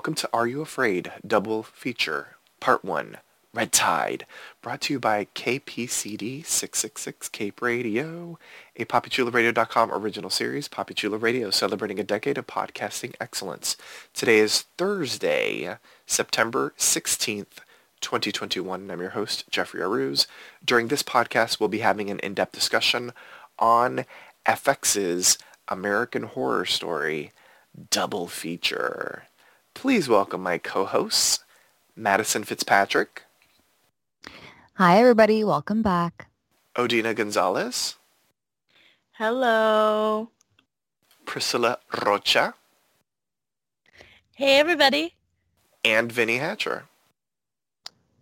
Welcome to Are You Afraid? Double Feature, Part 1, Red Tide, brought to you by KPCD 666 Cape Radio, a PoppyChulaRadio.com original series, Poppy Chula Radio, celebrating a decade of podcasting excellence. Today is Thursday, September 16th, 2021, and I'm your host, Jeffrey Aruz. During this podcast, we'll be having an in-depth discussion on FX's American Horror Story Double Feature. Please welcome my co-hosts, Madison Fitzpatrick, Hi, everybody. Welcome back. Odina Gonzalez, Hello. Priscilla Rocha, Hey, everybody. and Vinny Hatcher.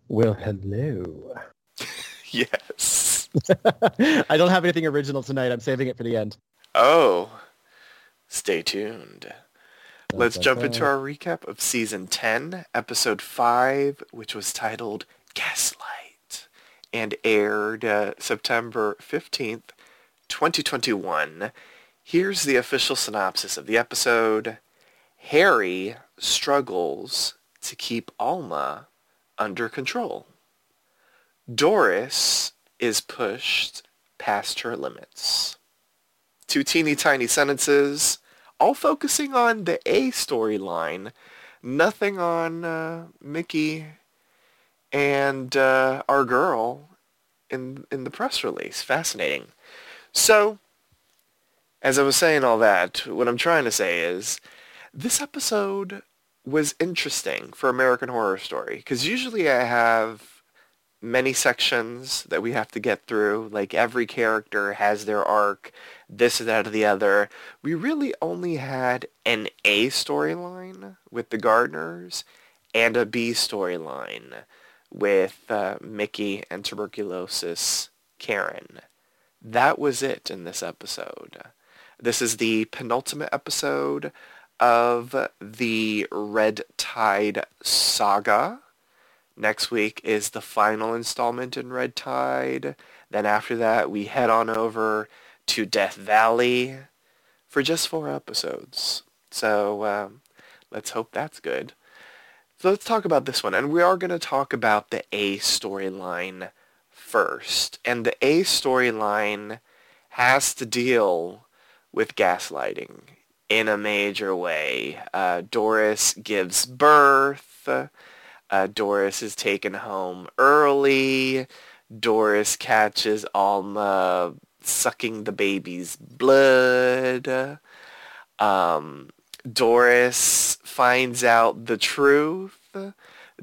Well, hello. Yes. I don't have anything original tonight. I'm saving it for the end. Oh, stay tuned. Let's jump into our recap of season 10, episode 5, which was titled Gaslight and aired uh, September 15th, 2021. Here's the official synopsis of the episode. Harry struggles to keep Alma under control. Doris is pushed past her limits. Two teeny tiny sentences all focusing on the A storyline, nothing on uh, Mickey and uh, our girl in in the press release. Fascinating. So, as I was saying all that, what I'm trying to say is this episode was interesting for American Horror Story because usually I have many sections that we have to get through. Like every character has their arc, this, and that, or the other. We really only had an A storyline with the Gardners and a B storyline with uh, Mickey and tuberculosis Karen. That was it in this episode. This is the penultimate episode of the Red Tide saga. Next week is the final installment in Red Tide. Then after that, we head on over to Death Valley for just four episodes. So um, let's hope that's good. So let's talk about this one. And we are going to talk about the A storyline first. And the A storyline has to deal with gaslighting in a major way. Uh, Doris gives birth. Uh, Doris is taken home early. Doris catches Alma sucking the baby's blood. Um, Doris finds out the truth.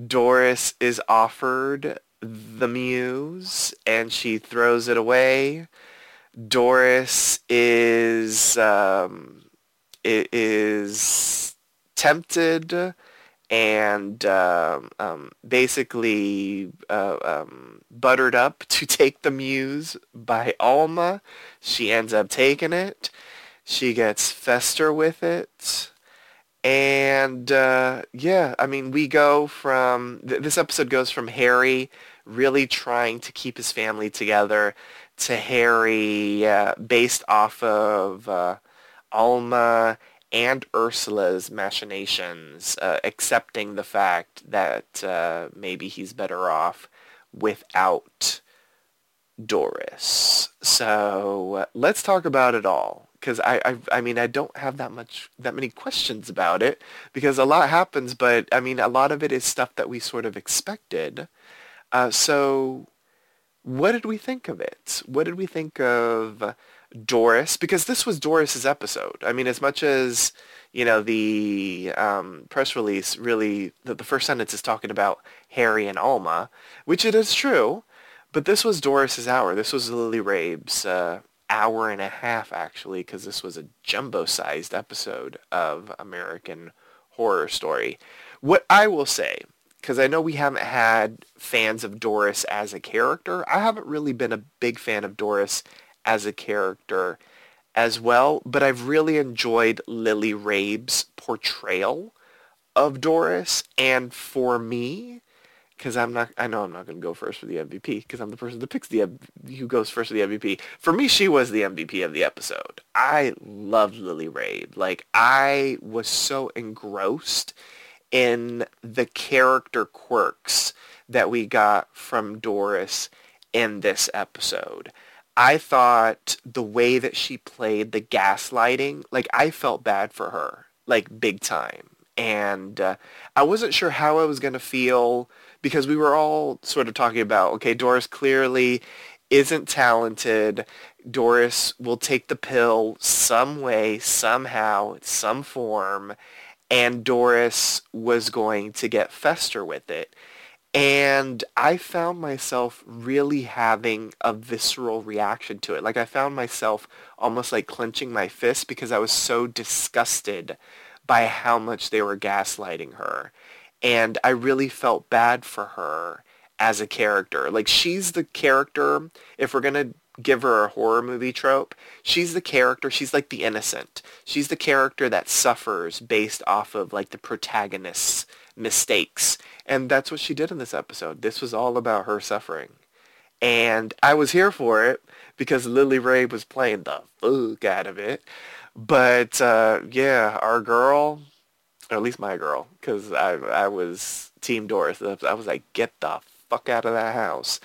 Doris is offered the muse and she throws it away. Doris is um, is tempted and um, um, basically uh, um, buttered up to take the muse by Alma. She ends up taking it. She gets Fester with it. And uh, yeah, I mean, we go from, th- this episode goes from Harry really trying to keep his family together to Harry uh, based off of uh, Alma and Ursula's machinations, uh, accepting the fact that uh, maybe he's better off without Doris. So uh, let's talk about it all, because I, I, I mean, I don't have that much, that many questions about it, because a lot happens, but I mean, a lot of it is stuff that we sort of expected. Uh, so what did we think of it? What did we think of Doris because this was Doris's episode. I mean, as much as you know the um, press release really the, the first sentence is talking about Harry and Alma, which it is true, but this was Doris's hour. This was Lily Rabe's uh, hour and a half actually, because this was a jumbo-sized episode of American Horror Story. What I will say, because I know we haven't had fans of Doris as a character, I haven't really been a big fan of Doris as a character as well, but I've really enjoyed Lily Rabe's portrayal of Doris, and for me, because I'm not, I know I'm not going to go first for the MVP because I'm the person that picks the who goes first for the MVP. For me, she was the MVP of the episode. I loved Lily Rabe. Like I was so engrossed in the character quirks that we got from Doris in this episode. I thought the way that she played the gaslighting, like I felt bad for her, like big time. And uh, I wasn't sure how I was going to feel because we were all sort of talking about, okay, Doris clearly isn't talented. Doris will take the pill some way, somehow, some form, and Doris was going to get Fester with it. And I found myself really having a visceral reaction to it. Like I found myself almost like clenching my fist because I was so disgusted by how much they were gaslighting her. And I really felt bad for her as a character. Like she's the character, if we're going to give her a horror movie trope, she's the character, she's like the innocent. She's the character that suffers based off of like the protagonist's mistakes. And that's what she did in this episode. This was all about her suffering. And I was here for it because Lily Rabe was playing the fuck out of it. But uh, yeah, our girl, or at least my girl, because I, I was Team Doris. I was like, get the fuck out of that house.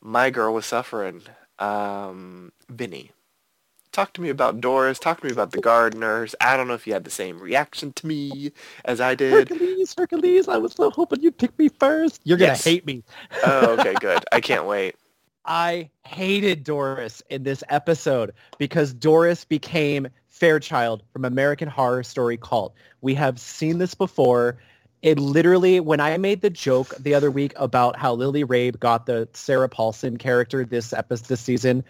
My girl was suffering. Um, Vinny talk to me about Doris. Talk to me about the Gardners. I don't know if you had the same reaction to me as I did. Hercules, Hercules, I was so hoping you'd pick me first. You're going to yes. hate me. oh, okay, good. I can't wait. I hated Doris in this episode because Doris became Fairchild from American Horror Story Cult. We have seen this before it literally when I made the joke the other week about how Lily Rabe got the Sarah Paulson character this episode this season,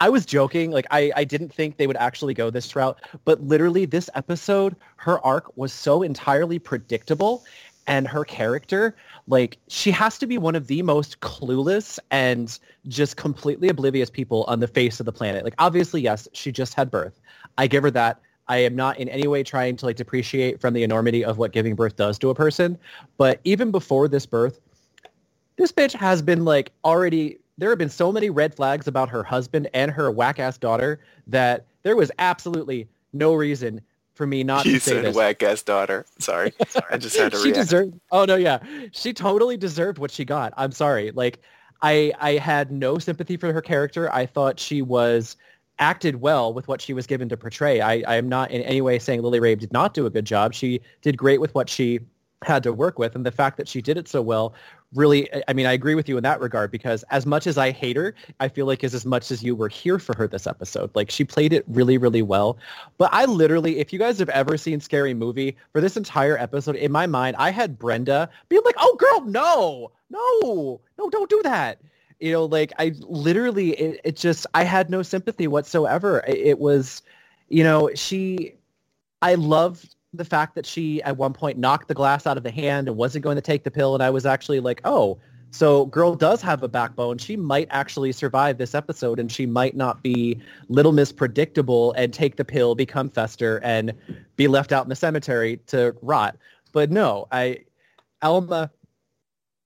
I was joking. Like I, I didn't think they would actually go this route, but literally this episode, her arc was so entirely predictable and her character, like she has to be one of the most clueless and just completely oblivious people on the face of the planet. Like obviously, yes, she just had birth. I give her that. I am not in any way trying to like depreciate from the enormity of what giving birth does to a person. But even before this birth, this bitch has been like already there have been so many red flags about her husband and her whack ass daughter that there was absolutely no reason for me not you to say said this. whack ass daughter. Sorry. sorry. I just had to she react. deserved oh no yeah. She totally deserved what she got. I'm sorry. Like I I had no sympathy for her character. I thought she was acted well with what she was given to portray. I, I am not in any way saying Lily Rabe did not do a good job. She did great with what she had to work with. And the fact that she did it so well really, I mean, I agree with you in that regard because as much as I hate her, I feel like is as much as you were here for her this episode. Like she played it really, really well. But I literally, if you guys have ever seen Scary Movie, for this entire episode, in my mind, I had Brenda being like, oh girl, no, no, no, don't do that you know like i literally it, it just i had no sympathy whatsoever. It, it, was you know she i loved the fact that she at one point knocked the glass out of the hand and wasn't going to take the pill and i was actually like oh so girl does have a backbone. She might actually survive this episode and she might not be little miss predictable and take the pill become fester and be left out in the cemetery to rot. But no i alma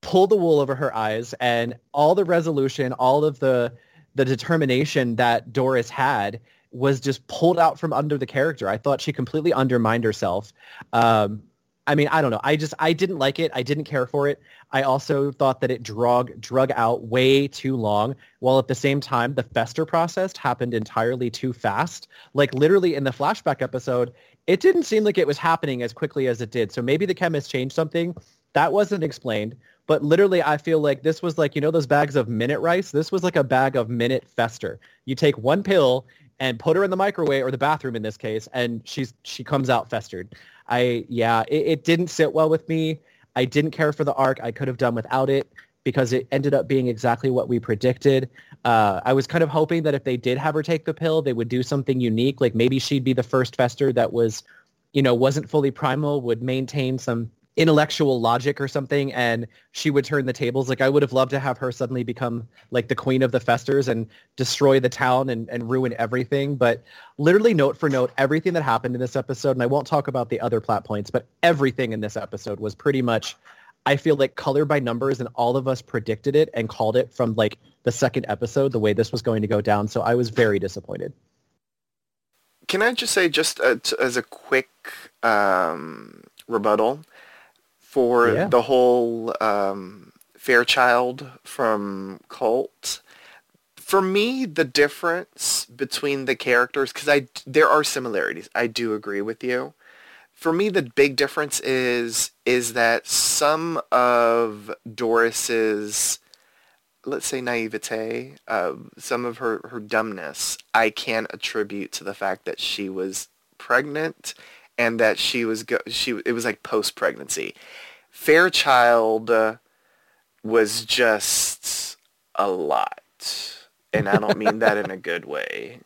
pull the wool over her eyes and all the resolution, all of the the determination that Doris had was just pulled out from under the character. I thought she completely undermined herself. Um, I mean, I don't know. I just I didn't like it. I didn't care for it. I also thought that it drug drug out way too long, while at the same time the fester process happened entirely too fast. Like literally in the flashback episode, it didn't seem like it was happening as quickly as it did. So maybe the chemist changed something that wasn't explained. But literally, I feel like this was like, you know, those bags of minute rice? This was like a bag of minute fester. You take one pill and put her in the microwave or the bathroom in this case, and she's she comes out festered. I yeah, it, it didn't sit well with me. I didn't care for the arc. I could have done without it because it ended up being exactly what we predicted. Uh, I was kind of hoping that if they did have her take the pill, they would do something unique. Like maybe she'd be the first Fester that was, you know, wasn't fully primal, would maintain some intellectual logic or something, and she would turn the tables. Like I would have loved to have her suddenly become like the queen of the Festers and destroy the town and, and ruin everything. But literally note for note, everything that happened in this episode, and I won't talk about the other plot points, but everything in this episode was pretty much I feel like color by numbers and all of us predicted it and called it from like the second episode the way this was going to go down. So I was very disappointed. Can I just say, just uh, as a quick um, rebuttal for Yeah. the whole um, Fairchild from Cult? For me, the difference between the characters, because I there are similarities. I do agree with you. For me, the big difference is is that some of Doris's let's say naivete, uh, some of her, her dumbness, I can attribute to the fact that she was pregnant and that she was go- she it was like post pregnancy. Fairchild uh, was just a lot, and I don't mean that in a good way.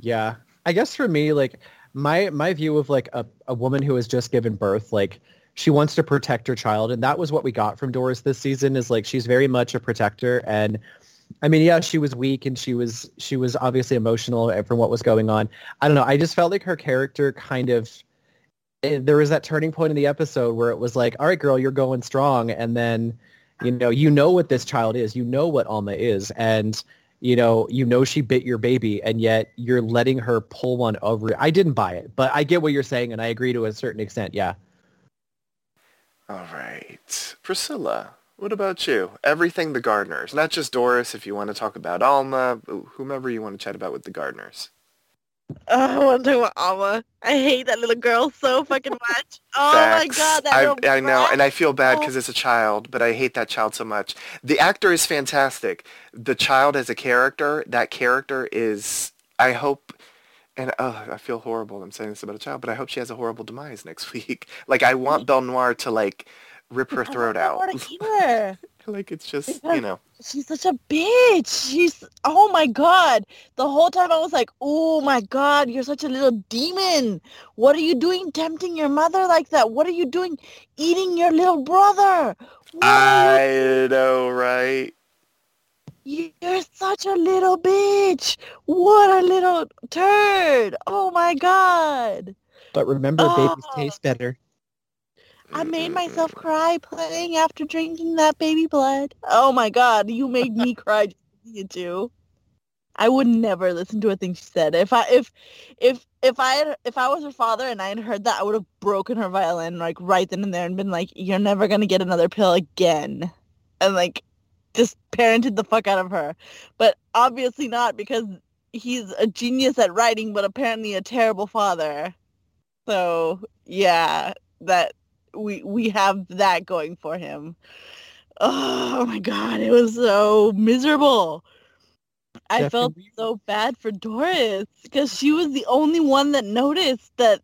Yeah. I guess for me, like my my view of like a, a woman who has just given birth, like she wants to protect her child. And that was what we got from Doris this season is like she's very much a protector. And I mean, yeah, she was weak and she was she was obviously emotional from what was going on. I don't know. I just felt like her character kind of eh, there was that turning point in the episode where it was like, all right, girl, you're going strong. And then, you know, you know what this child is. You know what Alma is. And you know, you know she bit your baby, and yet you're letting her pull one over. I didn't buy it, but I get what you're saying, and I agree to a certain extent. Yeah. All right, Priscilla. What about you? Everything the Gardners, not just Doris. If you want to talk about Alma, whomever you want to chat about with the Gardners. Oh, I want to talk about Alma. I hate that little girl so fucking much. Oh my god, that I, little I know, and I feel bad Oh. because it's a child, but I hate that child so much. The actor is fantastic. The child as a character, that character is, I hope, and oh, I feel horrible. I'm saying this about a child, but I hope she has a horrible demise next week. Like, I want mm-hmm. Belle Noir to, like, rip her I throat don't out. want to either. like, it's just, you know. She's such a bitch. She's oh my god. The whole time I was like, oh my god, you're such a little demon. What are you doing tempting your mother like that? What are you doing eating your little brother? What are you I know, right? You're such a little bitch. What a little turd. Oh my god. But remember, babies taste better. I made myself cry playing after drinking that baby blood. Oh my god, you made me cry just listening to you. I would never listen to a thing she said. If I if if if I had, if I was her father and I had heard that, I would have broken her violin like right then and there and been like, "You're never gonna get another pill again," and like just parented the fuck out of her. But obviously not because he's a genius at writing, but apparently a terrible father. So yeah, that we we have that going for him. Oh my god, it was so miserable. I felt so bad for Doris because she was the only one that noticed that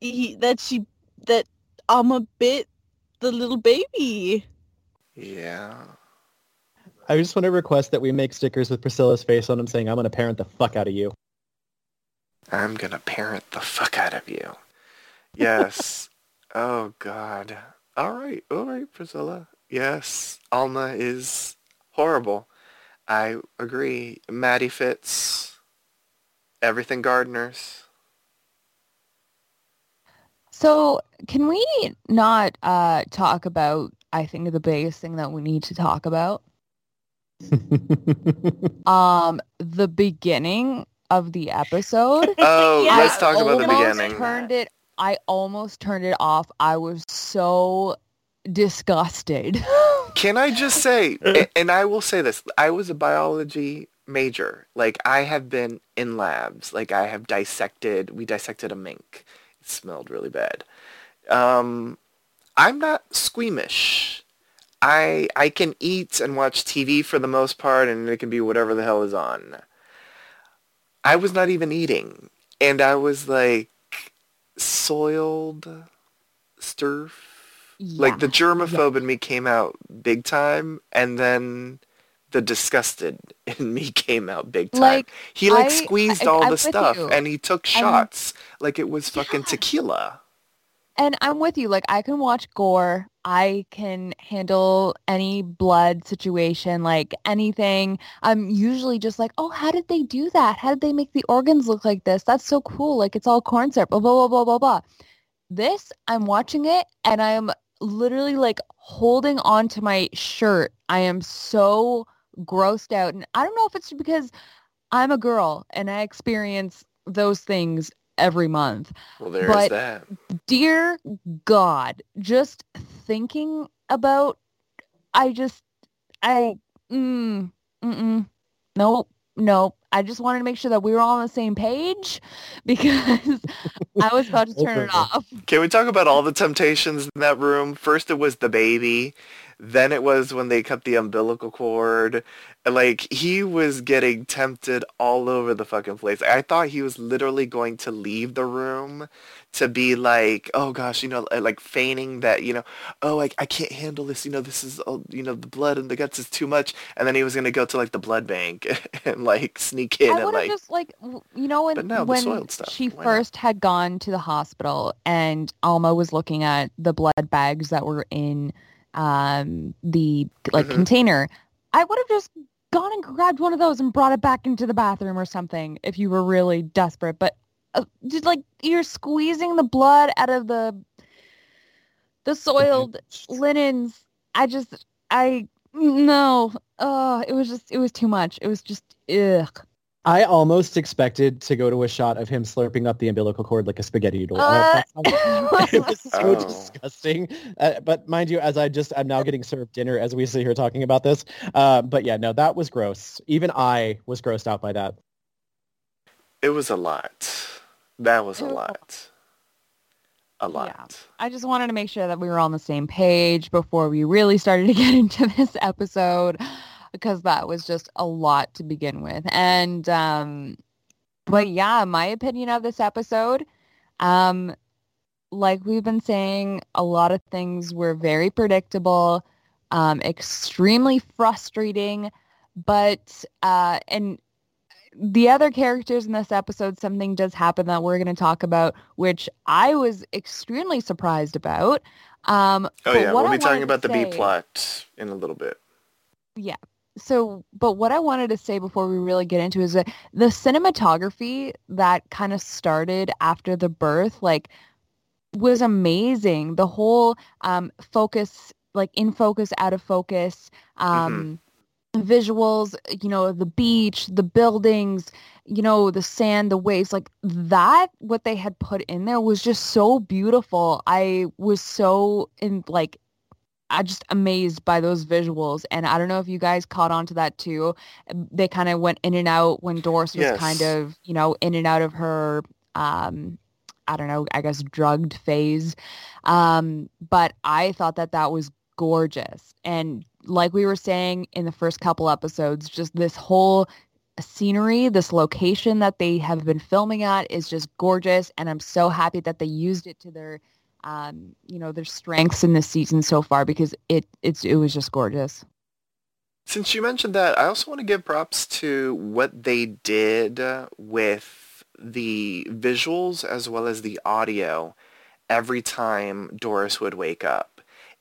he that she that Alma bit the little baby. Yeah. I just want to request that we make stickers with Priscilla's face on them saying, I'm going to parent the fuck out of you. I'm gonna parent the fuck out of you. Yes. Oh God. All right. All right, Priscilla. Yes. Alma is horrible. I agree. Maddie Fitz. Everything Gardners. So can we not uh, talk about, I think, the biggest thing that we need to talk about? Um, the beginning of the episode. Oh, Yeah, let's talk about the beginning. Turned it. I almost turned it off. I was so disgusted. Can I just say, and I will say this, I was a biology major. Like I have been in labs. Like I have dissected, we dissected a mink. It smelled really bad. Um, I'm not squeamish. I I can eat and watch TV for the most part, and it can be whatever the hell is on. I was not even eating, and I was like soiled, sturf. Like the germaphobe in me came out big time, and then the disgusted in me came out big time. Like, he like I- squeezed I- all I'm the stuff, you. and he took shots like it was fucking Yeah. tequila. And I'm with you. Like I can watch gore. I can handle any blood situation, like anything. I'm usually just like, oh, how did they do that? How did they make the organs look like this? That's so cool. Like it's all corn syrup. Blah blah blah blah blah blah. This, I'm watching it and I'm literally like holding on to my shirt. I am so grossed out, and I don't know if it's because I'm a girl and I experience those things every month Well, there's But- that. dear God, just thinking about, I just, I, mm, mm-mm, nope, nope. I just wanted to make sure that we were all on the same page because I was about to turn it off. Can we talk about all the temptations in that room? First, it was the baby. Then it was when they cut the umbilical cord. Like, he was getting tempted all over the fucking place. I thought he was literally going to leave the room to be like, oh gosh, you know, uh, like feigning that, you know, oh, I, I can't handle this. You know, this is, you know, the blood and the guts is too much. And then he was going to go to like the blood bank and like sneak in I and would have like, just like, you know, when, no, when stuff, she why not? first had gone to the hospital and Alma was looking at the blood bags that were in um, the like Mhm. container, I would have just gone and grabbed one of those and brought it back into the bathroom or something if you were really desperate. But uh, just like you're squeezing the blood out of the the soiled linens. I just, I no. Oh, it was just, it was too much. It was just, ugh. I almost expected to go to a shot of him slurping up the umbilical cord like a spaghetti noodle. Uh, it was so Oh. disgusting. Uh, but mind you, as I just, I'm now getting served dinner as we sit here talking about this. Uh, but yeah, no, that was gross. Even I was grossed out by that. it was a lot. That was a was a- lot. A lot. Yeah. I just wanted to make sure that we were on the same page before we really started to get into this episode because that was just a lot to begin with. And um but yeah, my opinion of this episode um like we've been saying, a lot of things were very predictable, um extremely frustrating, but uh and the other characters in this episode, something does happen that we're going to talk about, which I was extremely surprised about. Um, Oh yeah, we'll I be talking about to the B plot in a little bit. So, but what I wanted to say before we really get into is that the cinematography that kind of started after the birth, like, was amazing. The whole um, focus, like in focus, out of focus, um, visuals, you know, the beach, the buildings, you know, the sand, the waves, like that, what they had put in there was just so beautiful. I was so in like, I just amazed by those visuals. And I don't know if you guys caught on to that too. They kind of went in and out when Doris was Yes. kind of, you know, in and out of her, um, I don't know, I guess drugged phase. Um, but I thought that that was gorgeous. And like we were saying in the first couple episodes, just this whole scenery, this location that they have been filming at is just gorgeous. And I'm so happy that they used it to their, um, you know, their strengths in this season so far because it, it's, it was just gorgeous. Since you mentioned that, I also want to give props to what they did with the visuals as well as the audio every time Doris would wake up.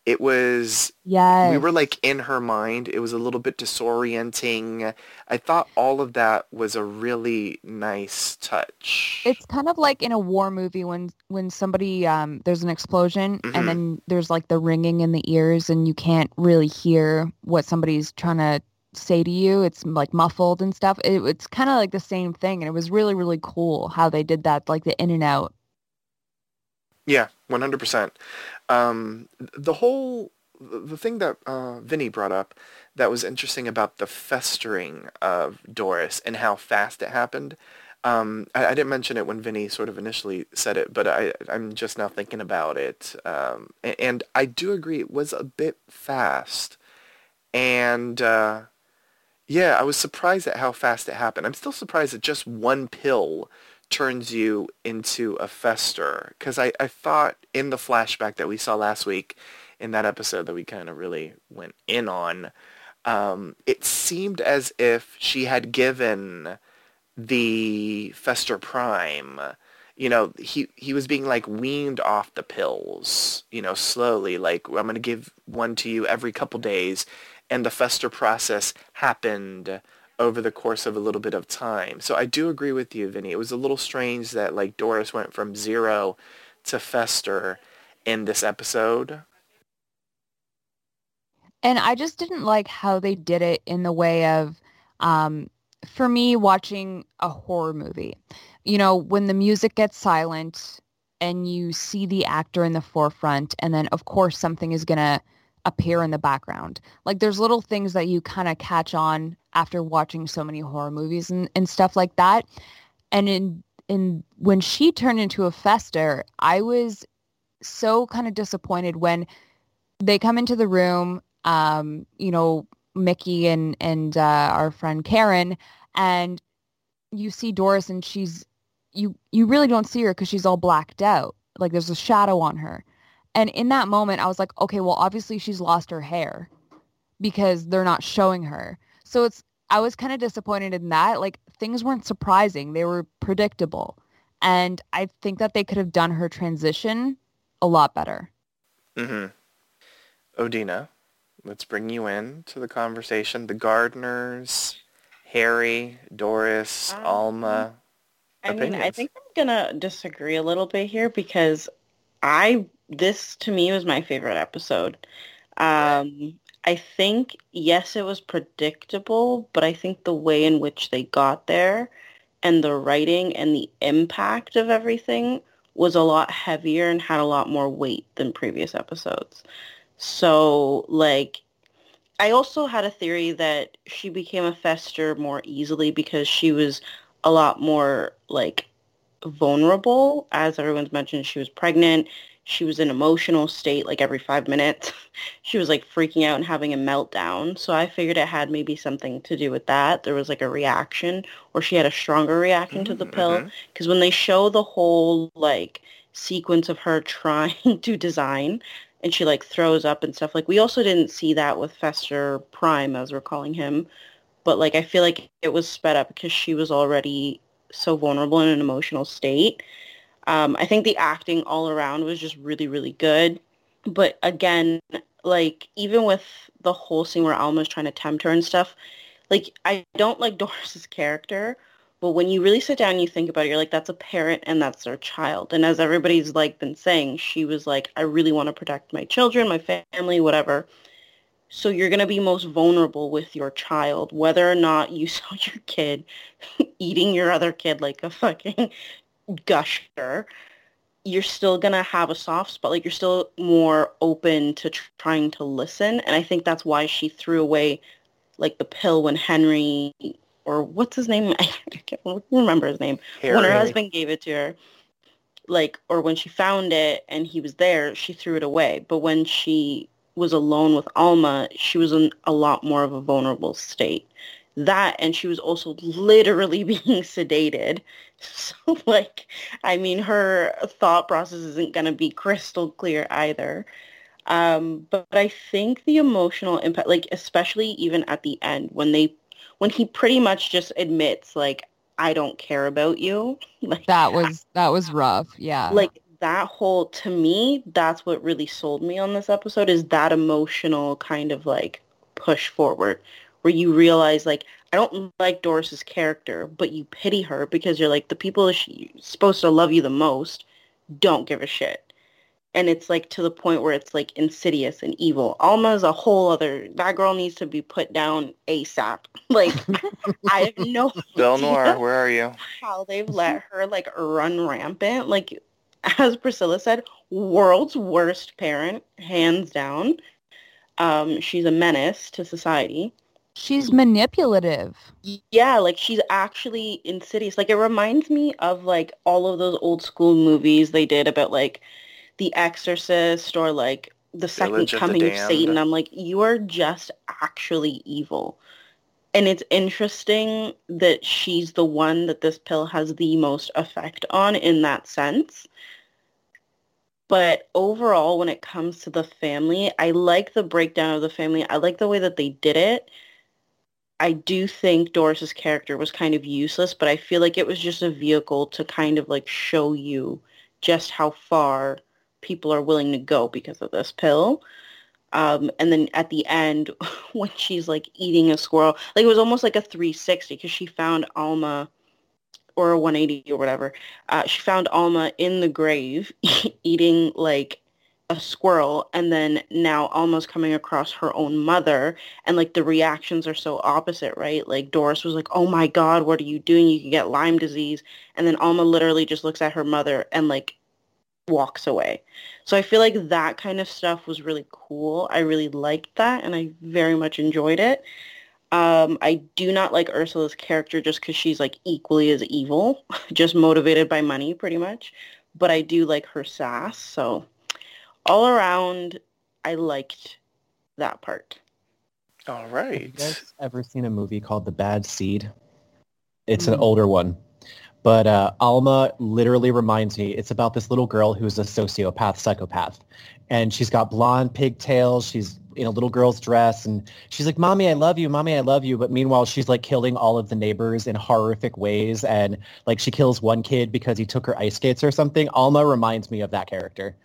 It was Yes. we were like in her mind. It was a little bit disorienting. I thought all of that was a really nice touch. It's kind of like in a war movie when when somebody um there's an explosion Mhm. and then there's like the ringing in the ears and you can't really hear what somebody's trying to say to you. It's like muffled and stuff. It, it's kind of like the same thing and it was really really cool how they did that like the in and out. Yeah, one hundred percent. Um, the whole the thing that uh, Vinny brought up that was interesting about the festering of Doris and how fast it happened. Um, I, I didn't mention it when Vinny sort of initially said it, but I, I'm just now thinking about it. Um, a- and I do agree it was a bit fast. And uh, Yeah, I was surprised at how fast it happened. I'm still surprised that just one pill turns you into a fester. Because I, I thought in the flashback that we saw last week, in that episode that we kind of really went in on, um, it seemed as if she had given the Fester Prime, you know, he he was being like weaned off the pills, you know, slowly. Like I'm gonna give one to you every couple days, and the Fester process happened over the course of a little bit of time. So I do agree with you, Vinny. It was a little strange that like Doris went from zero to Fester in this episode. And I just didn't like how they did it in the way of, um, for me, watching a horror movie. You know, when the music gets silent and you see the actor in the forefront, and then of course something is going to appear in the background. Like there's little things that you kind of catch on after watching so many horror movies and, and stuff like that. And in in when she turned into a fester, I was so kind of disappointed when they come into the room um, you know, Mickey and and uh, our friend Karen, and you see Doris, and she's you you really don't see her because she's all blacked out. Like there's a shadow on her, and in that moment, I was like, okay, well, obviously she's lost her hair because they're not showing her. So it's I was kind of disappointed in that. Like things weren't surprising; they were predictable, and I think that they could have done her transition a lot better. Mm-hmm. Odina let's bring you in to the conversation. The Gardners, Harry, Doris, um, Alma. I opinions. mean, I think I'm gonna disagree a little bit here because I this to me was my favorite episode. Um, I think yes, it was predictable, but I think the way in which they got there and the writing and the impact of everything was a lot heavier and had a lot more weight than previous episodes. So like I also had a theory that she became a fester more easily because she was a lot more like vulnerable. As everyone's mentioned, she was pregnant. She was in emotional state like every five minutes. she was like freaking out and having a meltdown. So I figured it had maybe something to do with that. There was like a reaction or she had a stronger reaction mm-hmm. to the pill. Because mm-hmm. when they show the whole like sequence of her trying to design and she like throws up and stuff. Like we also didn't see that with Fester Prime as we're calling him, but like I feel like it was sped up because she was already so vulnerable in an emotional state. Um, I think the acting all around was just really really good, but again, like even with the whole scene where Alma's trying to tempt her and stuff, like I don't like Doris's character but when you really sit down and you think about it, you're like, that's a parent and that's their child. And as everybody's like been saying, she was like, I really want to protect my children, my family, whatever. So you're going to be most vulnerable with your child, whether or not you saw your kid eating your other kid like a fucking gusher. You're still going to have a soft spot. Like you're still more open to tr- trying to listen. And I think that's why she threw away like the pill when Henry or what's his name? I can't remember his name. Harry. When her husband gave it to her, like, or when she found it and he was there, she threw it away. But when she was alone with Alma, she was in a lot more of a vulnerable state. That and she was also literally being sedated. So like, I mean, her thought process isn't going to be crystal clear either. Um, but, but I think the emotional impact, like especially even at the end when they when he pretty much just admits like I don't care about you. Like that was that was rough. Yeah. Like that whole to me, that's what really sold me on this episode is that emotional kind of like push forward where you realize like I don't like Doris's character, but you pity her because you're like the people she's supposed to love you the most don't give a shit and it's like to the point where it's like insidious and evil. Alma's a whole other. That girl needs to be put down ASAP. Like I have no. Belle Noir, where are you? How they've let her like run rampant. Like as Priscilla said, world's worst parent, hands down. Um, she's a menace to society. She's manipulative. Yeah, like she's actually insidious. Like it reminds me of like all of those old school movies they did about like the Exorcist or like The Second Village Coming of, of Satan. I'm like, you are just actually evil. and it's interesting that she's the one that this pill has the most effect on in that sense. But overall, when it comes to the family, I like the breakdown of the family. I like the way that they did it. I do think Doris's character was kind of useless, but I feel like it was just a vehicle to kind of like show you just how far people are willing to go because of this pill. Um, and then at the end, when she's like eating a squirrel, like it was almost like a 360 because she found Alma or a 180 or whatever. Uh, she found Alma in the grave eating like a squirrel and then now almost coming across her own mother and like the reactions are so opposite, right? Like Doris was like, oh my God, what are you doing? You can get Lyme disease. And then Alma literally just looks at her mother and like walks away. So I feel like that kind of stuff was really cool. I really liked that and I very much enjoyed it. Um, I do not like Ursula's character just because she's like equally as evil, just motivated by money pretty much. But I do like her sass. So all around, I liked that part. All right. Have you guys ever seen a movie called The Bad Seed? It's mm-hmm. an older one. But uh, Alma literally reminds me, it's about this little girl who's a sociopath, psychopath. And she's got blonde pigtails. She's in a little girl's dress. And she's like, Mommy, I love you. Mommy, I love you. But meanwhile, she's like killing all of the neighbors in horrific ways. And like she kills one kid because he took her ice skates or something. Alma reminds me of that character.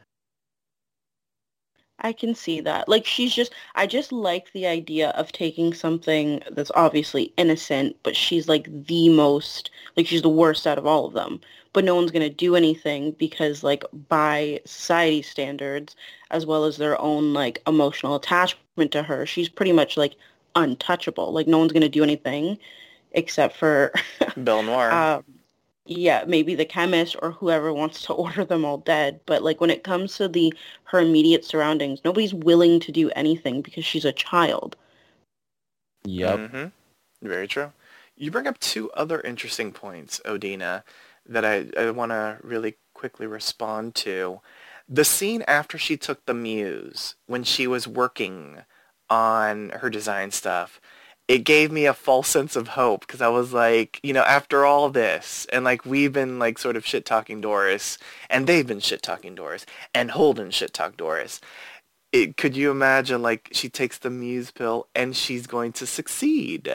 I can see that. Like she's just I just like the idea of taking something that's obviously innocent, but she's like the most like she's the worst out of all of them. But no one's gonna do anything because like by society standards, as well as their own like emotional attachment to her, she's pretty much like untouchable. Like no one's gonna do anything except for Belle Noir. um, yeah, maybe the chemist or whoever wants to order them all dead. But like when it comes to the her immediate surroundings, nobody's willing to do anything because she's a child. Yep. Mm-hmm. Very true. You bring up two other interesting points, Odina, that I, I want to really quickly respond to. The scene after she took the muse, when she was working on her design stuff, it gave me a false sense of hope because I was like, you know, after all this, and like we've been like sort of shit talking Doris, and they've been shit talking Doris, and Holden shit talk Doris. It, could you imagine like she takes the muse pill and she's going to succeed?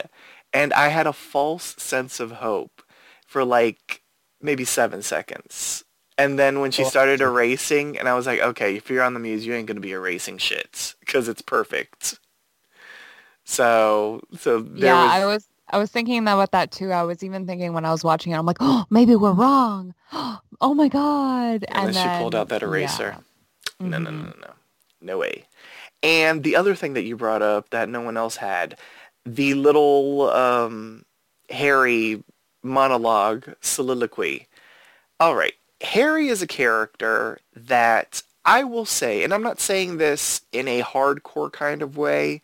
And I had a false sense of hope for like maybe seven seconds. And then when she started erasing, and I was like, okay, if you're on the muse, you ain't going to be erasing shit because it's perfect. So so yeah, was... I was I was thinking about that too. I was even thinking when I was watching it, I'm like, oh, maybe we're wrong. Oh my god! And, and then, she pulled out that eraser. Yeah. No, no, no, no, no, no way. And the other thing that you brought up that no one else had, the little um, Harry monologue soliloquy. All right, Harry is a character that I will say, and I'm not saying this in a hardcore kind of way,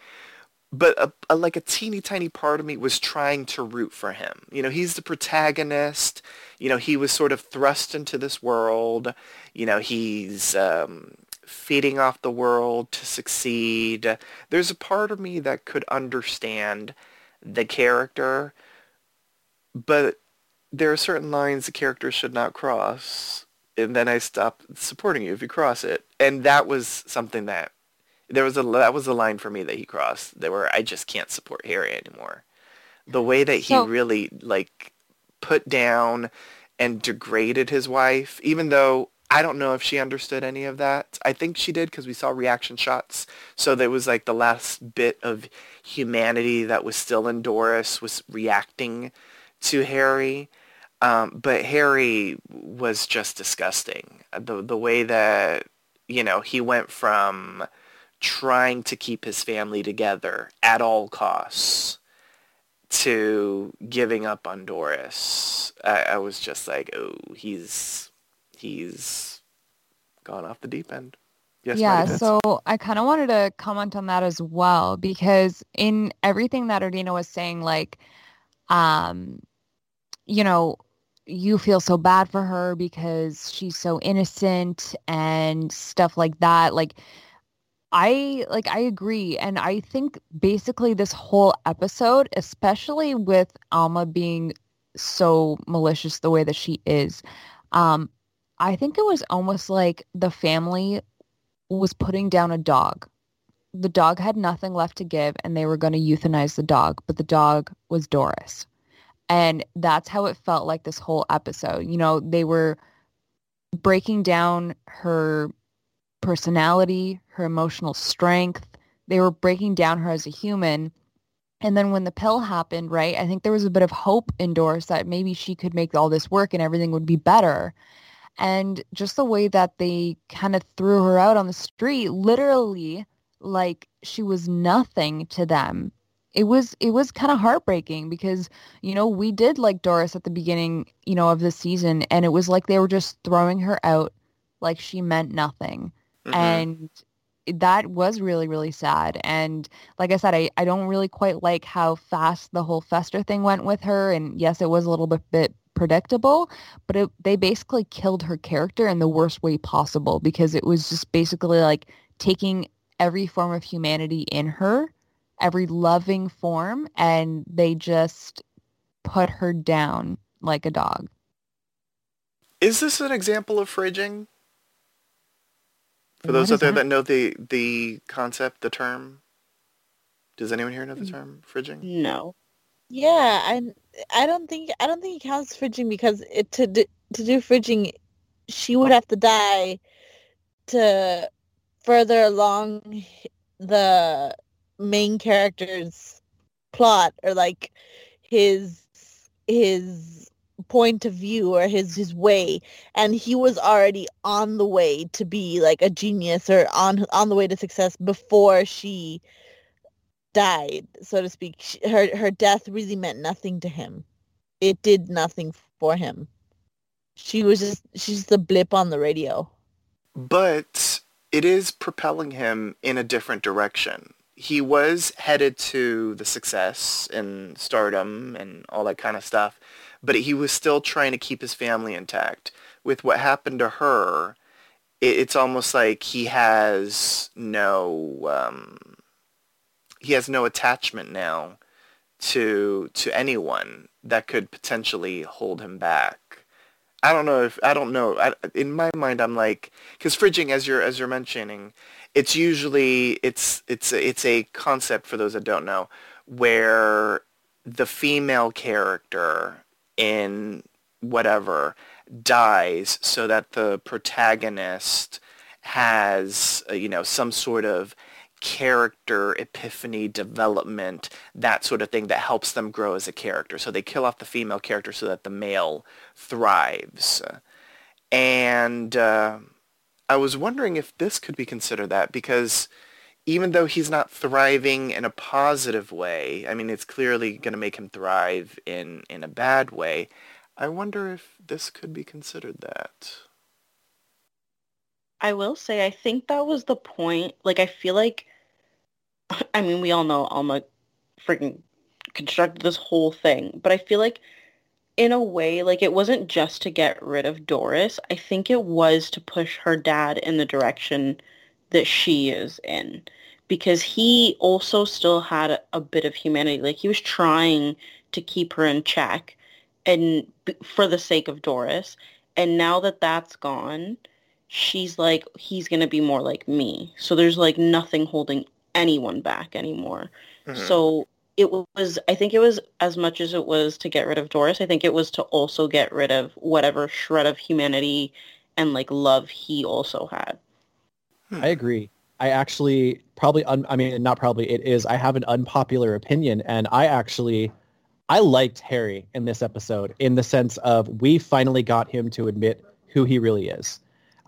but a, a, like a teeny tiny part of me was trying to root for him. You know, he's the protagonist. You know, he was sort of thrust into this world. You know, he's um, feeding off the world to succeed. There's a part of me that could understand the character, but there are certain lines the character should not cross. And then I stop supporting you if you cross it. And that was something that there was a that was a line for me that he crossed. There were I just can't support Harry anymore. The way that he so, really like put down and degraded his wife, even though I don't know if she understood any of that. I think she did because we saw reaction shots. So there was like the last bit of humanity that was still in Doris was reacting to Harry. Um, but Harry was just disgusting. The the way that you know he went from trying to keep his family together at all costs to giving up on Doris. I, I was just like, oh, he's he's gone off the deep end. Yes, yeah, so I kind of wanted to comment on that as well because in everything that Odina was saying, like, um, you know, you feel so bad for her because she's so innocent and stuff like that. Like, I like I agree and I think basically this whole episode especially with Alma being so malicious the way that she is um I think it was almost like the family was putting down a dog. The dog had nothing left to give and they were going to euthanize the dog, but the dog was Doris. And that's how it felt like this whole episode. You know, they were breaking down her personality, her emotional strength. They were breaking down her as a human. And then when the pill happened, right, I think there was a bit of hope in Doris that maybe she could make all this work and everything would be better. And just the way that they kind of threw her out on the street, literally like she was nothing to them. It was it was kind of heartbreaking because, you know, we did like Doris at the beginning, you know, of the season and it was like they were just throwing her out like she meant nothing. Mm-hmm. And that was really, really sad. And like I said, I, I don't really quite like how fast the whole Fester thing went with her. And yes, it was a little bit, bit predictable, but it, they basically killed her character in the worst way possible because it was just basically like taking every form of humanity in her, every loving form, and they just put her down like a dog. Is this an example of fridging? For those out there that? that know the the concept, the term, does anyone here know the term fridging? No. Yeah, I I don't think I don't think it counts fridging because it, to do, to do fridging, she would have to die to further along the main character's plot or like his his point of view or his his way and he was already on the way to be like a genius or on on the way to success before she died, so to speak. She, her her death really meant nothing to him. It did nothing for him. She was just she's the blip on the radio. But it is propelling him in a different direction. He was headed to the success and stardom and all that kind of stuff, but he was still trying to keep his family intact. With what happened to her, it's almost like he has no um, he has no attachment now to to anyone that could potentially hold him back. I don't know if I don't know. I, in my mind, I'm like because fridging, as you're as you're mentioning, it's usually it's it's it's a concept for those that don't know where the female character in whatever dies so that the protagonist has uh, you know some sort of character epiphany development, that sort of thing that helps them grow as a character. So they kill off the female character so that the male thrives. And uh, I was wondering if this could be considered that because even though he's not thriving in a positive way, I mean, it's clearly going to make him thrive in, in a bad way. I wonder if this could be considered that. I will say, I think that was the point. Like, I feel like I mean, we all know Alma freaking constructed this whole thing, but I feel like in a way, like it wasn't just to get rid of Doris. I think it was to push her dad in the direction that she is in because he also still had a bit of humanity. Like he was trying to keep her in check and for the sake of Doris. And now that that's gone, she's like, he's going to be more like me. So there's like nothing holding anyone back anymore. Mm-hmm. So it was I think it was as much as it was to get rid of Doris, I think it was to also get rid of whatever shred of humanity and like love he also had. I agree. I actually probably un, I mean not probably it is I have an unpopular opinion and I actually I liked Harry in this episode in the sense of we finally got him to admit who he really is.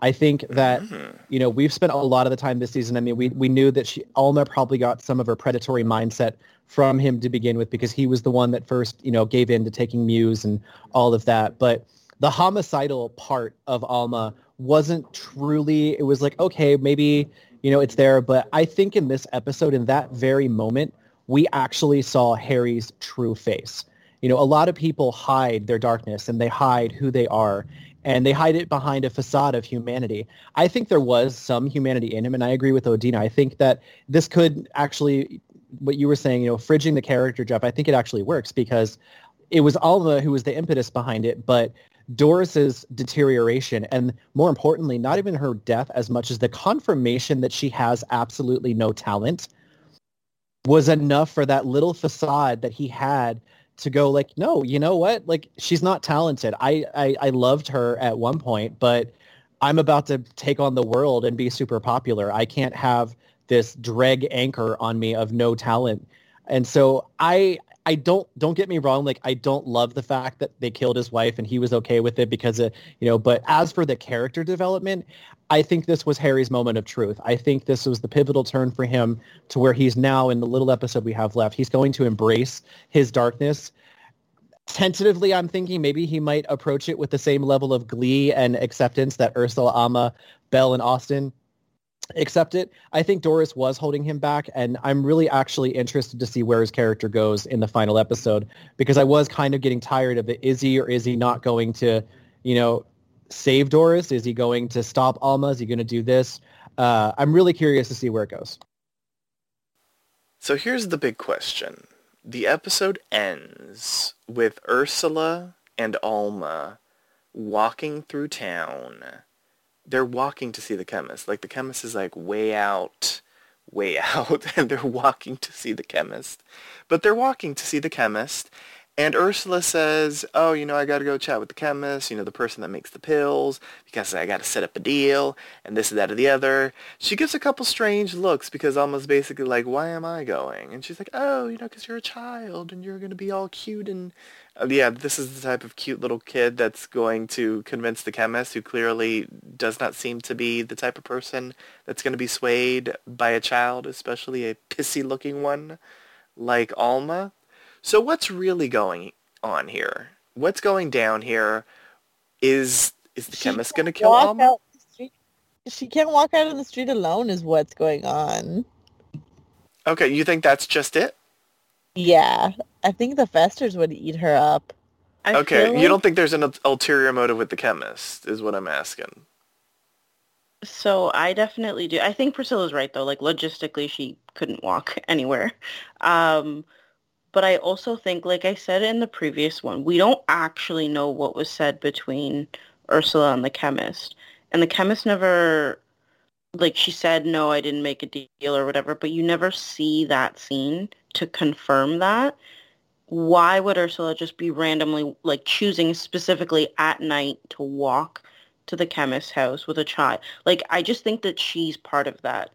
I think that mm-hmm. you know we've spent a lot of the time this season. I mean, we we knew that she Alma probably got some of her predatory mindset from him to begin with because he was the one that first you know gave in to taking Muse and all of that. But the homicidal part of Alma wasn't truly. It was like okay, maybe you know it's there, but I think in this episode, in that very moment, we actually saw Harry's true face. You know, a lot of people hide their darkness and they hide who they are and they hide it behind a facade of humanity. I think there was some humanity in him, and I agree with Odina. I think that this could actually, what you were saying, you know, fridging the character, Jeff. I think it actually works because it was Alma who was the impetus behind it, but Doris's deterioration and more importantly, not even her death as much as the confirmation that she has absolutely no talent was enough for that little facade that he had to go like, no, you know what? Like she's not talented. I, I, I loved her at one point, but I'm about to take on the world and be super popular. I can't have this dreg anchor on me of no talent. And so I I don't don't get me wrong, like I don't love the fact that they killed his wife and he was okay with it because it, you know, but as for the character development, I think this was Harry's moment of truth. I think this was the pivotal turn for him to where he's now in the little episode we have left. He's going to embrace his darkness. Tentatively, I'm thinking maybe he might approach it with the same level of glee and acceptance that Ursula, Alma, Belle, and Austin accept it. I think Doris was holding him back, and I'm really actually interested to see where his character goes in the final episode because I was kind of getting tired of it. Is he or is he not going to, you know, save Doris? Is he going to stop Alma? Is he going to do this? Uh, I'm really curious to see where it goes. So here's the big question. The episode ends with Ursula and Alma walking through town they're walking to see the chemist. Like the chemist is like way out, way out, and they're walking to see the chemist. But they're walking to see the chemist, and Ursula says, oh, you know, I got to go chat with the chemist, you know, the person that makes the pills, because I got to set up a deal, and this, is that, or the other. She gives a couple strange looks because Alma's basically like, why am I going? And she's like, oh, you know, because you're a child, and you're going to be all cute and uh, yeah, this is the type of cute little kid that's going to convince the chemist, who clearly does not seem to be the type of person that's going to be swayed by a child, especially a pissy-looking one like Alma. So what's really going on here? What's going down here? Is is the she chemist going to kill Alma? She can't walk out on the street alone. Is what's going on? Okay, you think that's just it? Yeah, I think the Festers would eat her up. I okay, like... you don't think there's an ulterior motive with the chemist, is what I'm asking. So I definitely do. I think Priscilla's right though. Like logistically, she couldn't walk anywhere. Um, but I also think, like I said in the previous one, we don't actually know what was said between Ursula and the chemist, and the chemist never, like she said, no, I didn't make a deal or whatever. But you never see that scene to confirm that, why would Ursula just be randomly like choosing specifically at night to walk to the chemist's house with a child? Like I just think that she's part of that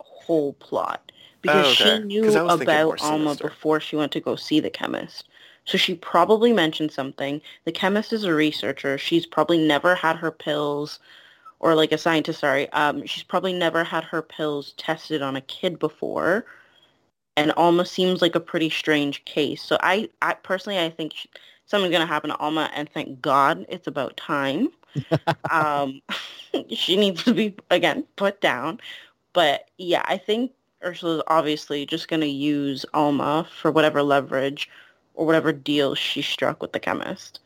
whole plot because oh, okay. she knew about Alma before she went to go see the chemist. So she probably mentioned something. The chemist is a researcher. She's probably never had her pills or like a scientist, sorry. Um, she's probably never had her pills tested on a kid before and Alma seems like a pretty strange case. So I, I personally, I think she, something's going to happen to Alma, and thank God it's about time. um, she needs to be again put down. But yeah, I think Ursula's obviously just going to use Alma for whatever leverage or whatever deal she struck with the chemist.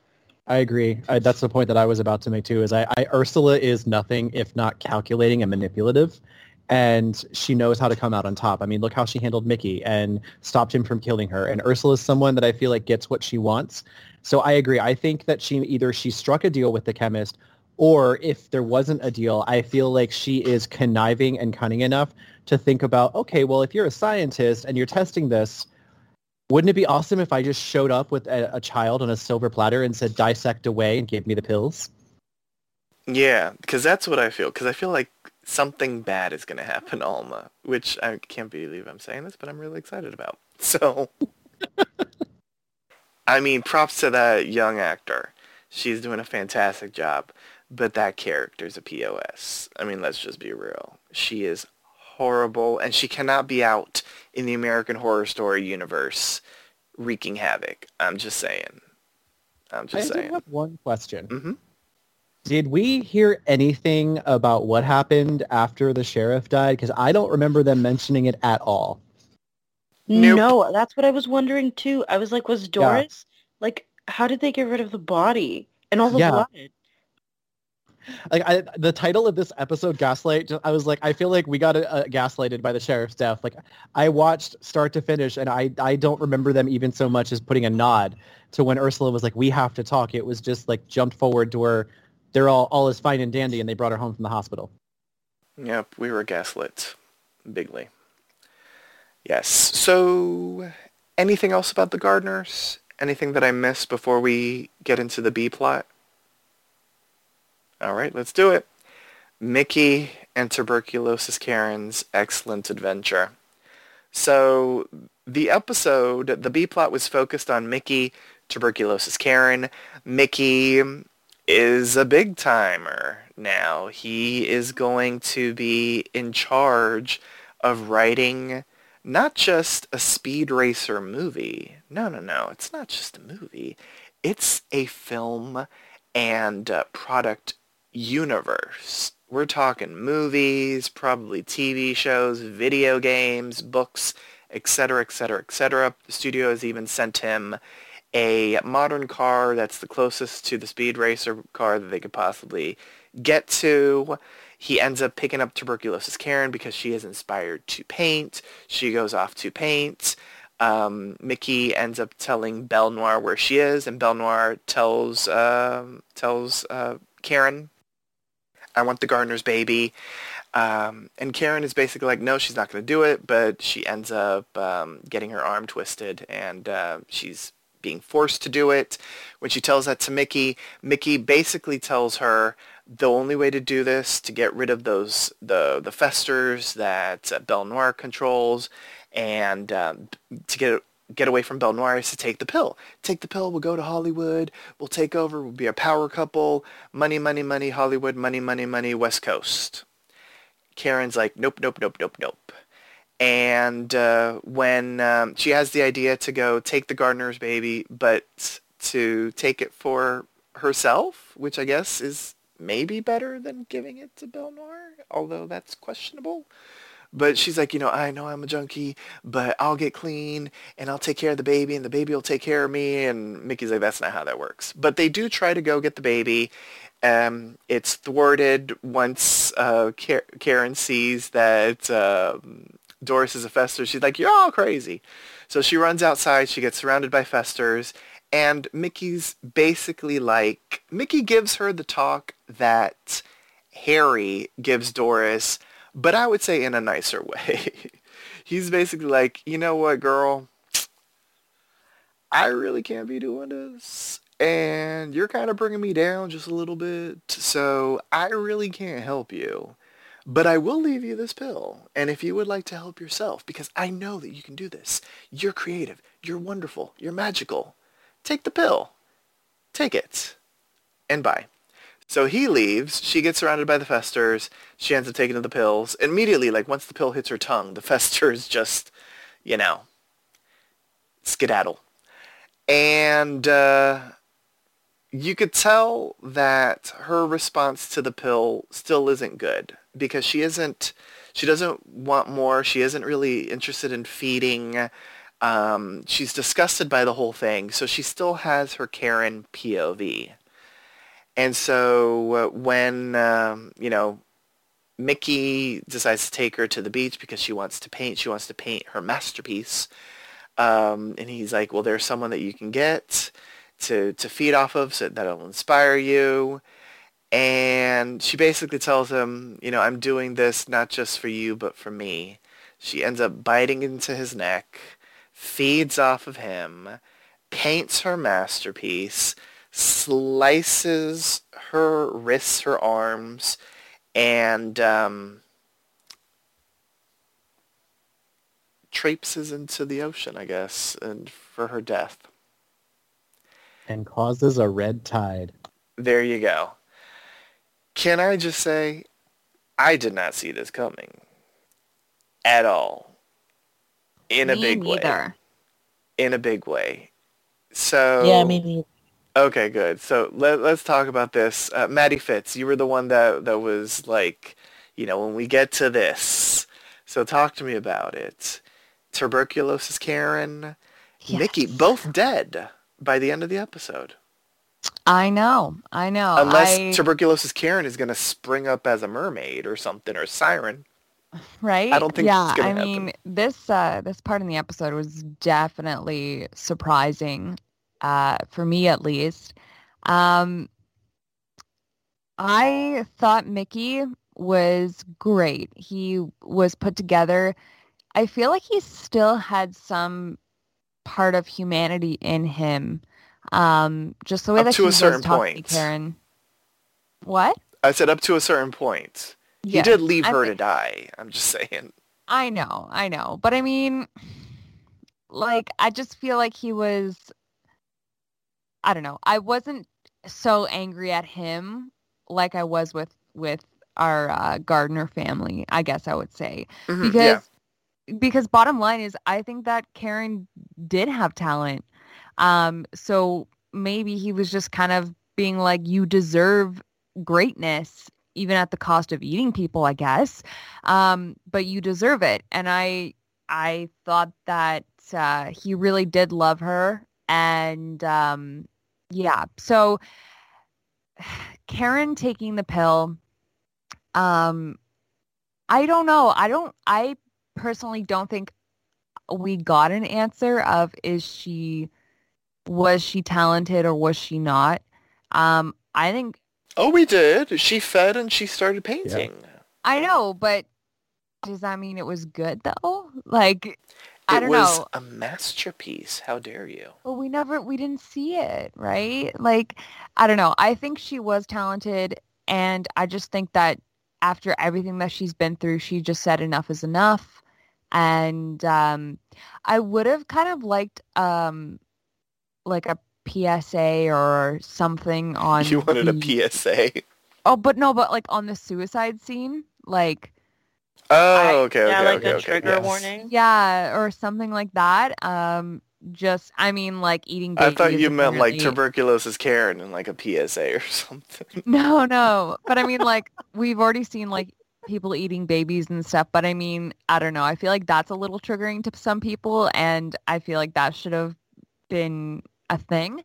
I agree. I, that's the point that I was about to make too. Is I, I Ursula is nothing if not calculating and manipulative and she knows how to come out on top. I mean, look how she handled Mickey and stopped him from killing her. And Ursula is someone that I feel like gets what she wants. So I agree. I think that she either she struck a deal with the chemist or if there wasn't a deal, I feel like she is conniving and cunning enough to think about, okay, well, if you're a scientist and you're testing this, wouldn't it be awesome if I just showed up with a, a child on a silver platter and said dissect away and gave me the pills? Yeah, because that's what I feel. Because I feel like something bad is going to happen Alma, which I can't believe I'm saying this, but I'm really excited about. So, I mean, props to that young actor. She's doing a fantastic job, but that character's a POS. I mean, let's just be real. She is horrible, and she cannot be out in the American Horror Story universe wreaking havoc. I'm just saying. I'm just I saying. I have one question. Mm-hmm. Did we hear anything about what happened after the sheriff died? Because I don't remember them mentioning it at all. Nope. No, that's what I was wondering too. I was like, was Doris yeah. like, how did they get rid of the body and all the yeah. blood? Like I, the title of this episode, Gaslight. I was like, I feel like we got uh, gaslighted by the sheriff's death. Like I watched start to finish, and I I don't remember them even so much as putting a nod to when Ursula was like, "We have to talk." It was just like jumped forward to where they're all all is fine and dandy, and they brought her home from the hospital. Yep, we were gaslit bigly. Yes. So, anything else about the Gardners? Anything that I missed before we get into the B plot? All right, let's do it. Mickey and Tuberculosis Karen's excellent adventure. So the episode, the B plot was focused on Mickey, Tuberculosis Karen. Mickey is a big timer now. He is going to be in charge of writing not just a speed racer movie. No, no, no. It's not just a movie. It's a film and uh, product universe. We're talking movies, probably TV shows, video games, books, etc., etc., etc. The studio has even sent him a modern car that's the closest to the speed racer car that they could possibly get to. He ends up picking up tuberculosis Karen because she is inspired to paint. She goes off to paint. Um, Mickey ends up telling Belle Noir where she is, and Belle Noir tells um, tells uh, Karen, "I want the Gardner's baby." Um, and Karen is basically like, no, she's not going to do it, but she ends up um, getting her arm twisted, and uh, she's being forced to do it. When she tells that to Mickey, Mickey basically tells her the only way to do this to get rid of those the the festers that uh, Belle Noir controls, and um, to get get away from Belle Noir is to take the pill. Take the pill. We'll go to Hollywood. We'll take over. We'll be a power couple. Money, money, money. Hollywood. Money, money, money. West Coast. Karen's like, nope, nope, nope, nope, nope. And uh, when um, she has the idea to go take the Gardner's baby, but to take it for herself, which I guess is maybe better than giving it to Belle Noir, although that's questionable. But she's like, you know, I know I'm a junkie, but I'll get clean and I'll take care of the baby and the baby will take care of me. And Mickey's like, that's not how that works. But they do try to go get the baby. Um, it's thwarted once uh, Karen sees that um, Doris is a fester. She's like, you're all crazy. So she runs outside. She gets surrounded by festers. And Mickey's basically like, Mickey gives her the talk that Harry gives Doris, but I would say in a nicer way. He's basically like, you know what, girl? I really can't be doing this. And you're kind of bringing me down just a little bit. So I really can't help you. But I will leave you this pill. And if you would like to help yourself, because I know that you can do this, you're creative, you're wonderful, you're magical, take the pill. Take it. And bye. So he leaves. She gets surrounded by the festers. She ends up taking the pills. Immediately, like once the pill hits her tongue, the festers just, you know, skedaddle. And uh, you could tell that her response to the pill still isn't good because she isn't she doesn't want more she isn't really interested in feeding um, she's disgusted by the whole thing so she still has her karen pov and so uh, when um, you know mickey decides to take her to the beach because she wants to paint she wants to paint her masterpiece um, and he's like well there's someone that you can get to, to feed off of so that'll inspire you and she basically tells him, you know, I'm doing this not just for you, but for me. She ends up biting into his neck, feeds off of him, paints her masterpiece, slices her wrists, her arms, and um, traipses into the ocean, I guess, and for her death. And causes a red tide. There you go. Can I just say, I did not see this coming at all. In Me a big neither. way. In a big way. So Yeah, me neither. Okay, good. So let, let's talk about this. Uh, Maddie Fitz, you were the one that that was like, you know, when we get to this. So talk to me about it. Tuberculosis Karen, Mickey, Yes. both dead by the end of the episode. I know, I know. Unless I, tuberculosis Karen is going to spring up as a mermaid or something or siren. right? I don't think yeah, I happen. mean, this uh, this part in the episode was definitely surprising, uh, for me at least. Um, I thought Mickey was great. He was put together. I feel like he still had some part of humanity in him. Um, just the way Up that to he a certain point. Karen. What? I said up to a certain point. He did leave I her to die. I'm just saying. I know, I know. But I mean, like, I just feel like he was, I don't know. I wasn't so angry at him like I was with, with our uh, Gardner family, I guess I would say. Mhm, yeah. Because, because bottom line is, I think that Karen did have talent. Um, so maybe he was just kind of being like, you deserve greatness even at the cost of eating people, I guess. Um, but you deserve it. And I, I thought that uh, he really did love her. And um, yeah, so Karen taking the pill, um, I don't know. I don't, I personally don't think we got an answer of is she, was she talented or was she not? Um, I think Oh, we did. She fed and she started painting. I know, but does that mean it was good though? Like, I it don't was know. a masterpiece. How dare you? Well, we never, we didn't see it, right? Like, I don't know. I think she was talented, and I just think that after everything that she's been through, she just said enough is enough. And um, I would have kind of liked um, like a PSA or something on. You wanted the- a PSA. Oh, but no, but like on the suicide scene, like Oh, okay, okay, yeah, like okay, a okay. trigger yes. warning. Yeah, or something like that. Um, just I mean, like eating. Babies. I thought you meant like tuberculosis Karen and like a PSA or something. No, no, but I mean, like we've already seen like people eating babies and stuff. But I mean, I don't know. I feel like that's a little triggering to some people, and I feel like that should have been a thing.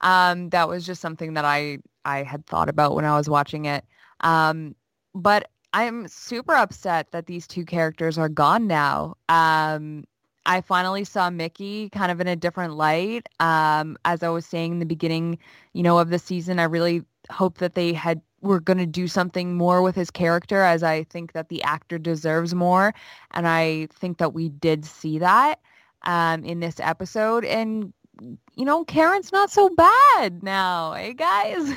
Um, that was just something that I I had thought about when I was watching it. Um, but I'm super upset that these two characters are gone now. Um, I finally saw Mickey kind of in a different light. Um, as I was saying in the beginning, you know, of the season, I really hope that they had were going to do something more with his character, as I think that the actor deserves more, and I think that we did see that um, in this episode. And you know, Karen's not so bad now, hey guys.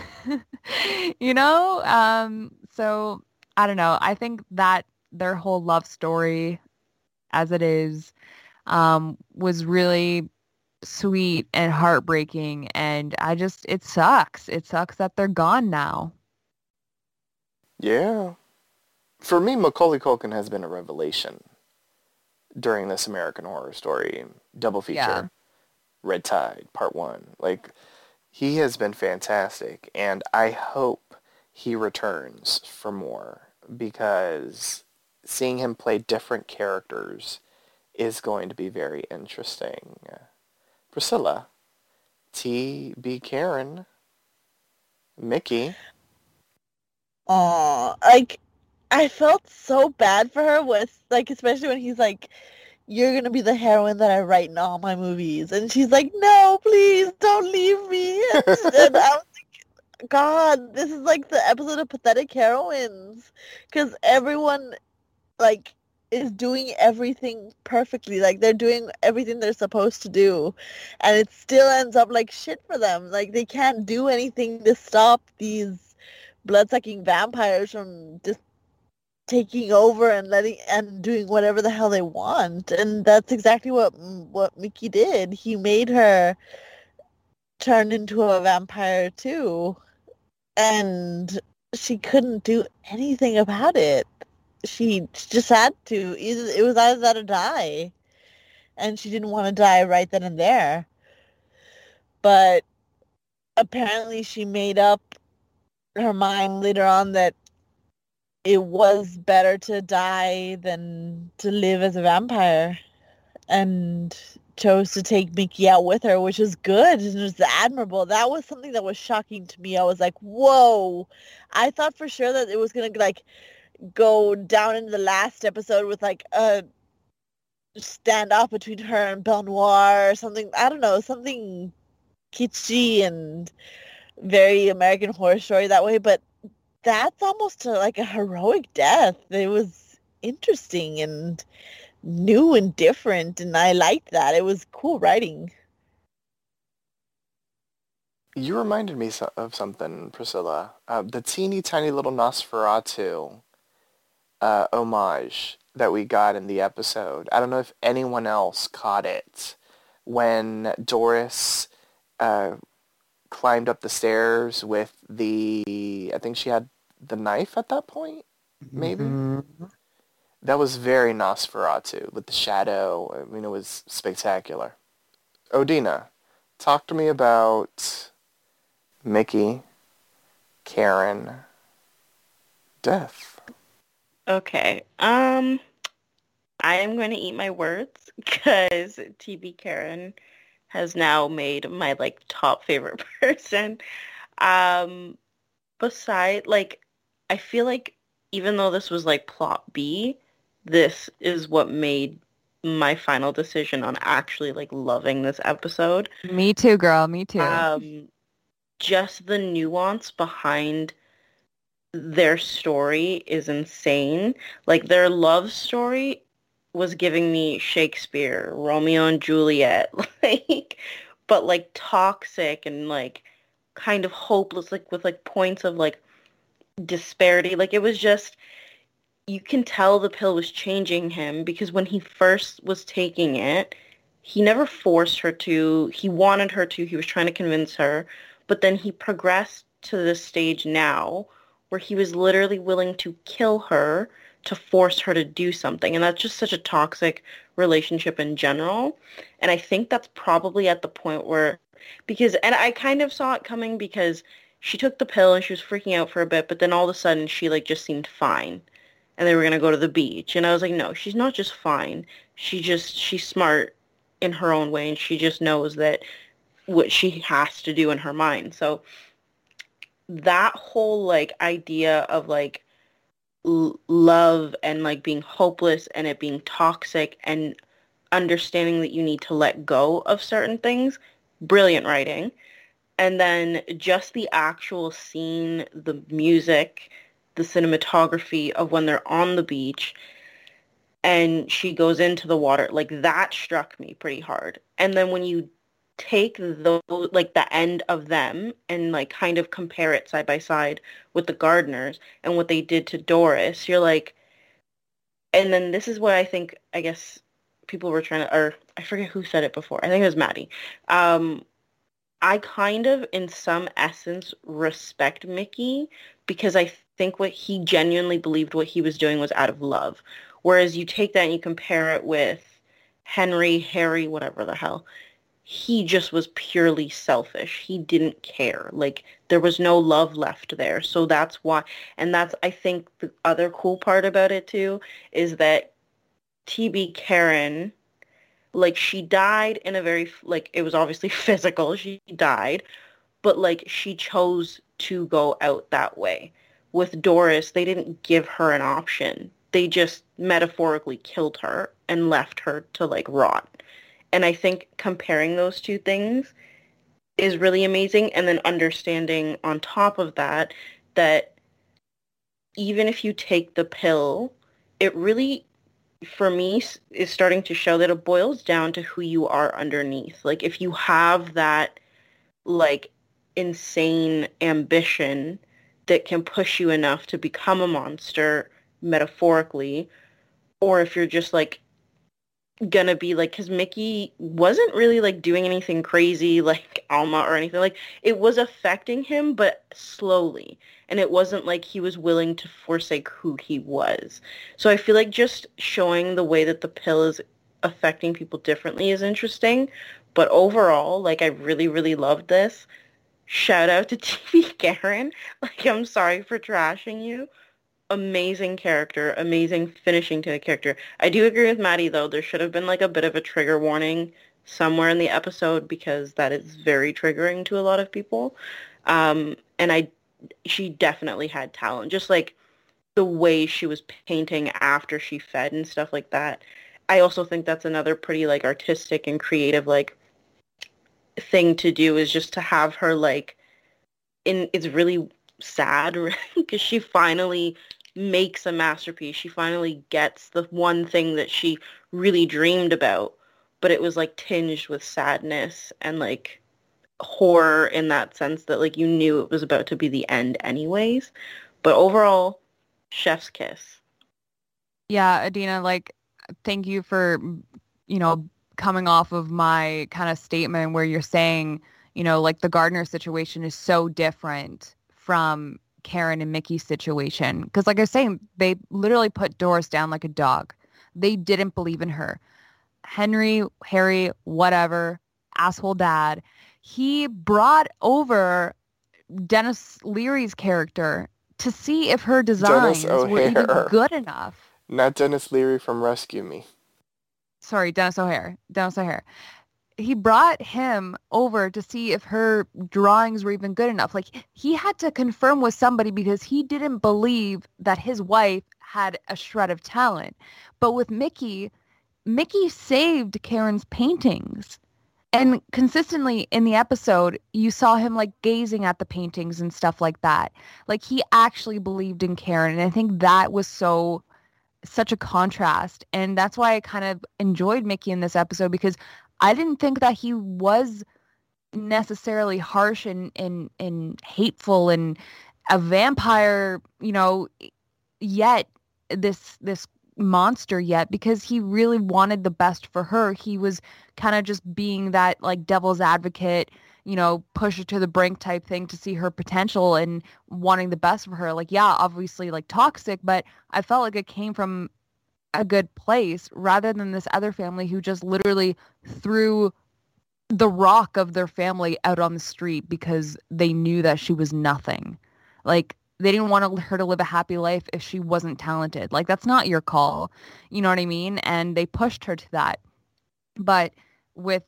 you know, um, so I don't know. I think that their whole love story, as it is, um, was really sweet and heartbreaking, and I just it sucks. It sucks that they're gone now. Yeah. For me, Macaulay Culkin has been a revelation during this American Horror Story double feature. Yeah. Red Tide, Part 1. Like, he has been fantastic, and I hope he returns for more because seeing him play different characters is going to be very interesting. Priscilla, T.B. Karen, Mickey. Aw, like I felt so bad for her with like especially when he's like, You're gonna be the heroine that I write in all my movies and she's like, No, please don't leave me and I was God, this is like the episode of pathetic heroines. Cause everyone like is doing everything perfectly. Like they're doing everything they're supposed to do. And it still ends up like shit for them. Like they can't do anything to stop these blood-sucking vampires from just taking over and letting and doing whatever the hell they want and that's exactly what what Mickey did he made her turn into a vampire too and she couldn't do anything about it. She just had to it was either that or die. And she didn't want to die right then and there. But apparently she made up her mind later on that it was better to die than to live as a vampire. And chose to take Mickey out with her, which is good and was admirable. That was something that was shocking to me. I was like, whoa. I thought for sure that it was gonna like go down in the last episode with like a standoff between her and Belle Noir or something. I don't know, something kitschy and very American Horror Story that way. But that's almost a, like a heroic death. It was interesting and new and different, and I liked that. It was cool writing. You reminded me of something, Priscilla. Uh, the teeny tiny little Nosferatu uh, homage that we got in the episode. I don't know if anyone else caught it when Doris uh, climbed up the stairs with the. I think she had the knife at that point. Maybe Mm-hmm. That was very Nosferatu with the shadow. I mean, it was spectacular. Odina, talk to me about Mickey, Karen, death. Okay. Um, I am going to eat my words because TB Karen has now made my like top favorite person. Um, beside like, I feel like even though this was like plot B, this is what made my final decision on actually like loving this episode. Me too, girl. Me too. Um, just the nuance behind their story is insane. Like their love story was giving me Shakespeare, Romeo and Juliet, like, but like toxic and like kind of hopeless, like with like points of like disparity. Like it was just, you can tell the pill was changing him because when he first was taking it, he never forced her to. He wanted her to. He was trying to convince her. But then he progressed to this stage now where he was literally willing to kill her to force her to do something. And that's just such a toxic relationship in general. And I think that's probably at the point where, because, and I kind of saw it coming because she took the pill and she was freaking out for a bit, but then all of a sudden she like just seemed fine. And they were going to go to the beach. And I was like, no, she's not just fine. She just, she's smart in her own way and she just knows that what she has to do in her mind. So that whole like idea of like l- love and like being hopeless and it being toxic and understanding that you need to let go of certain things, brilliant writing. And then just the actual scene, the music, the cinematography of when they're on the beach and she goes into the water, like that struck me pretty hard. And then when you take those like the end of them and like kind of compare it side by side with the Gardners and what they did to Doris, you're like and then this is what I think I guess people were trying to or I forget who said it before. I think it was Maddie. Um I kind of in some essence respect Mickey because I think what he genuinely believed what he was doing was out of love. Whereas you take that and you compare it with Henry, Harry, whatever the hell he just was purely selfish. He didn't care. Like there was no love left there. So that's why and that's I think the other cool part about it too is that TB Karen like she died in a very like it was obviously physical. She died, but like she chose to go out that way. With Doris, they didn't give her an option. They just metaphorically killed her and left her to like rot. And I think comparing those two things is really amazing. And then understanding on top of that, that even if you take the pill, it really, for me, is starting to show that it boils down to who you are underneath. Like if you have that like insane ambition that can push you enough to become a monster metaphorically, or if you're just like gonna be like because mickey wasn't really like doing anything crazy like alma or anything like it was affecting him but slowly. And it wasn't like he was willing to forsake who he was. So i feel like just showing the way that the pill is affecting people differently is interesting. But overall like i really really loved this shout out to TB karen like i'm sorry for trashing you amazing character, amazing finishing to the character. I do agree with Maddie though. There should have been like a bit of a trigger warning somewhere in the episode because that is very triggering to a lot of people. Um, and I, she definitely had talent, just like the way she was painting after she fed and stuff like that. I also think that's another pretty like artistic and creative like thing to do is just to have her like in it's really sad because she finally makes a masterpiece. She finally gets the one thing that she really dreamed about, but it was like tinged with sadness and like horror in that sense that like you knew it was about to be the end anyways. But overall, chef's kiss. Yeah, Adina, like thank you for you know coming off of my kind of statement where you're saying, you know, like the Gardner situation is so different from Karen and Mickey's situation. Because like I was saying, they literally put Doris down like a dog. They didn't believe in her. Henry, Harry, whatever, asshole dad, he brought over Denis Leary's character to see if her designs were even good enough. Not Denis Leary from Rescue Me. Sorry, Denis O'Hare. Denis O'Hare he brought him over to see if her drawings were even good enough. Like he had to confirm with somebody because he didn't believe that his wife had a shred of talent. But with Mickey, Mickey saved Karen's paintings. And consistently in the episode, you saw him like gazing at the paintings and stuff like that. Like he actually believed in Karen. And I think that was so such a contrast. And that's why I kind of enjoyed Mickey in this episode because I didn't think that he was necessarily harsh and, and, and hateful and a vampire, you know, yet this this monster yet because he really wanted the best for her. He was kind of just being that like devil's advocate, you know, push her to the brink type thing to see her potential and wanting the best for her. Like, yeah, obviously like toxic, but I felt like it came from a good place rather than this other family who just literally threw the rock of their family out on the street because they knew that she was nothing. Like they didn't want her to live a happy life if she wasn't talented. Like that's not your call. You know what I mean? And they pushed her to that. But with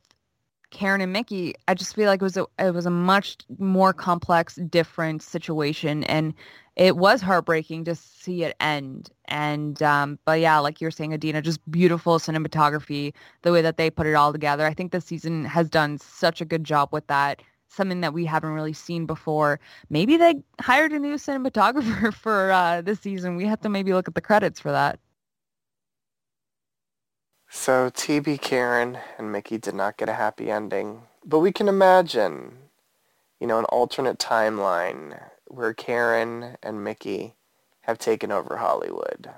Karen and Mickey, I just feel like it was a it was a much more complex, different situation, and it was heartbreaking to see it end. And um, but yeah, like you're saying, Adina, just beautiful cinematography, the way that they put it all together. I think the season has done such a good job with that. Something that we haven't really seen before. Maybe they hired a new cinematographer for uh, this season. We have to maybe look at the credits for that. So TB Karen and Mickey did not get a happy ending, but we can imagine, you know, an alternate timeline where Karen and Mickey have taken over Hollywood.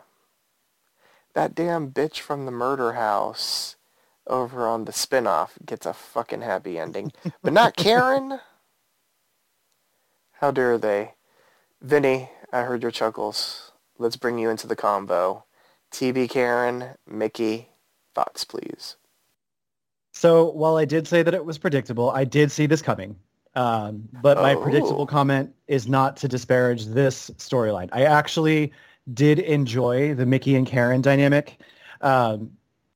That damn bitch from the murder house over on the spinoff gets a fucking happy ending, but not Karen. How dare they? Vinny, I heard your chuckles. Let's bring you into the combo. TB Karen, Mickey, Thoughts, please. So while I did say that it was predictable, I did see this coming. Um, but my oh. predictable comment is not to disparage this storyline. I actually did enjoy the Mickey and Karen dynamic. Um,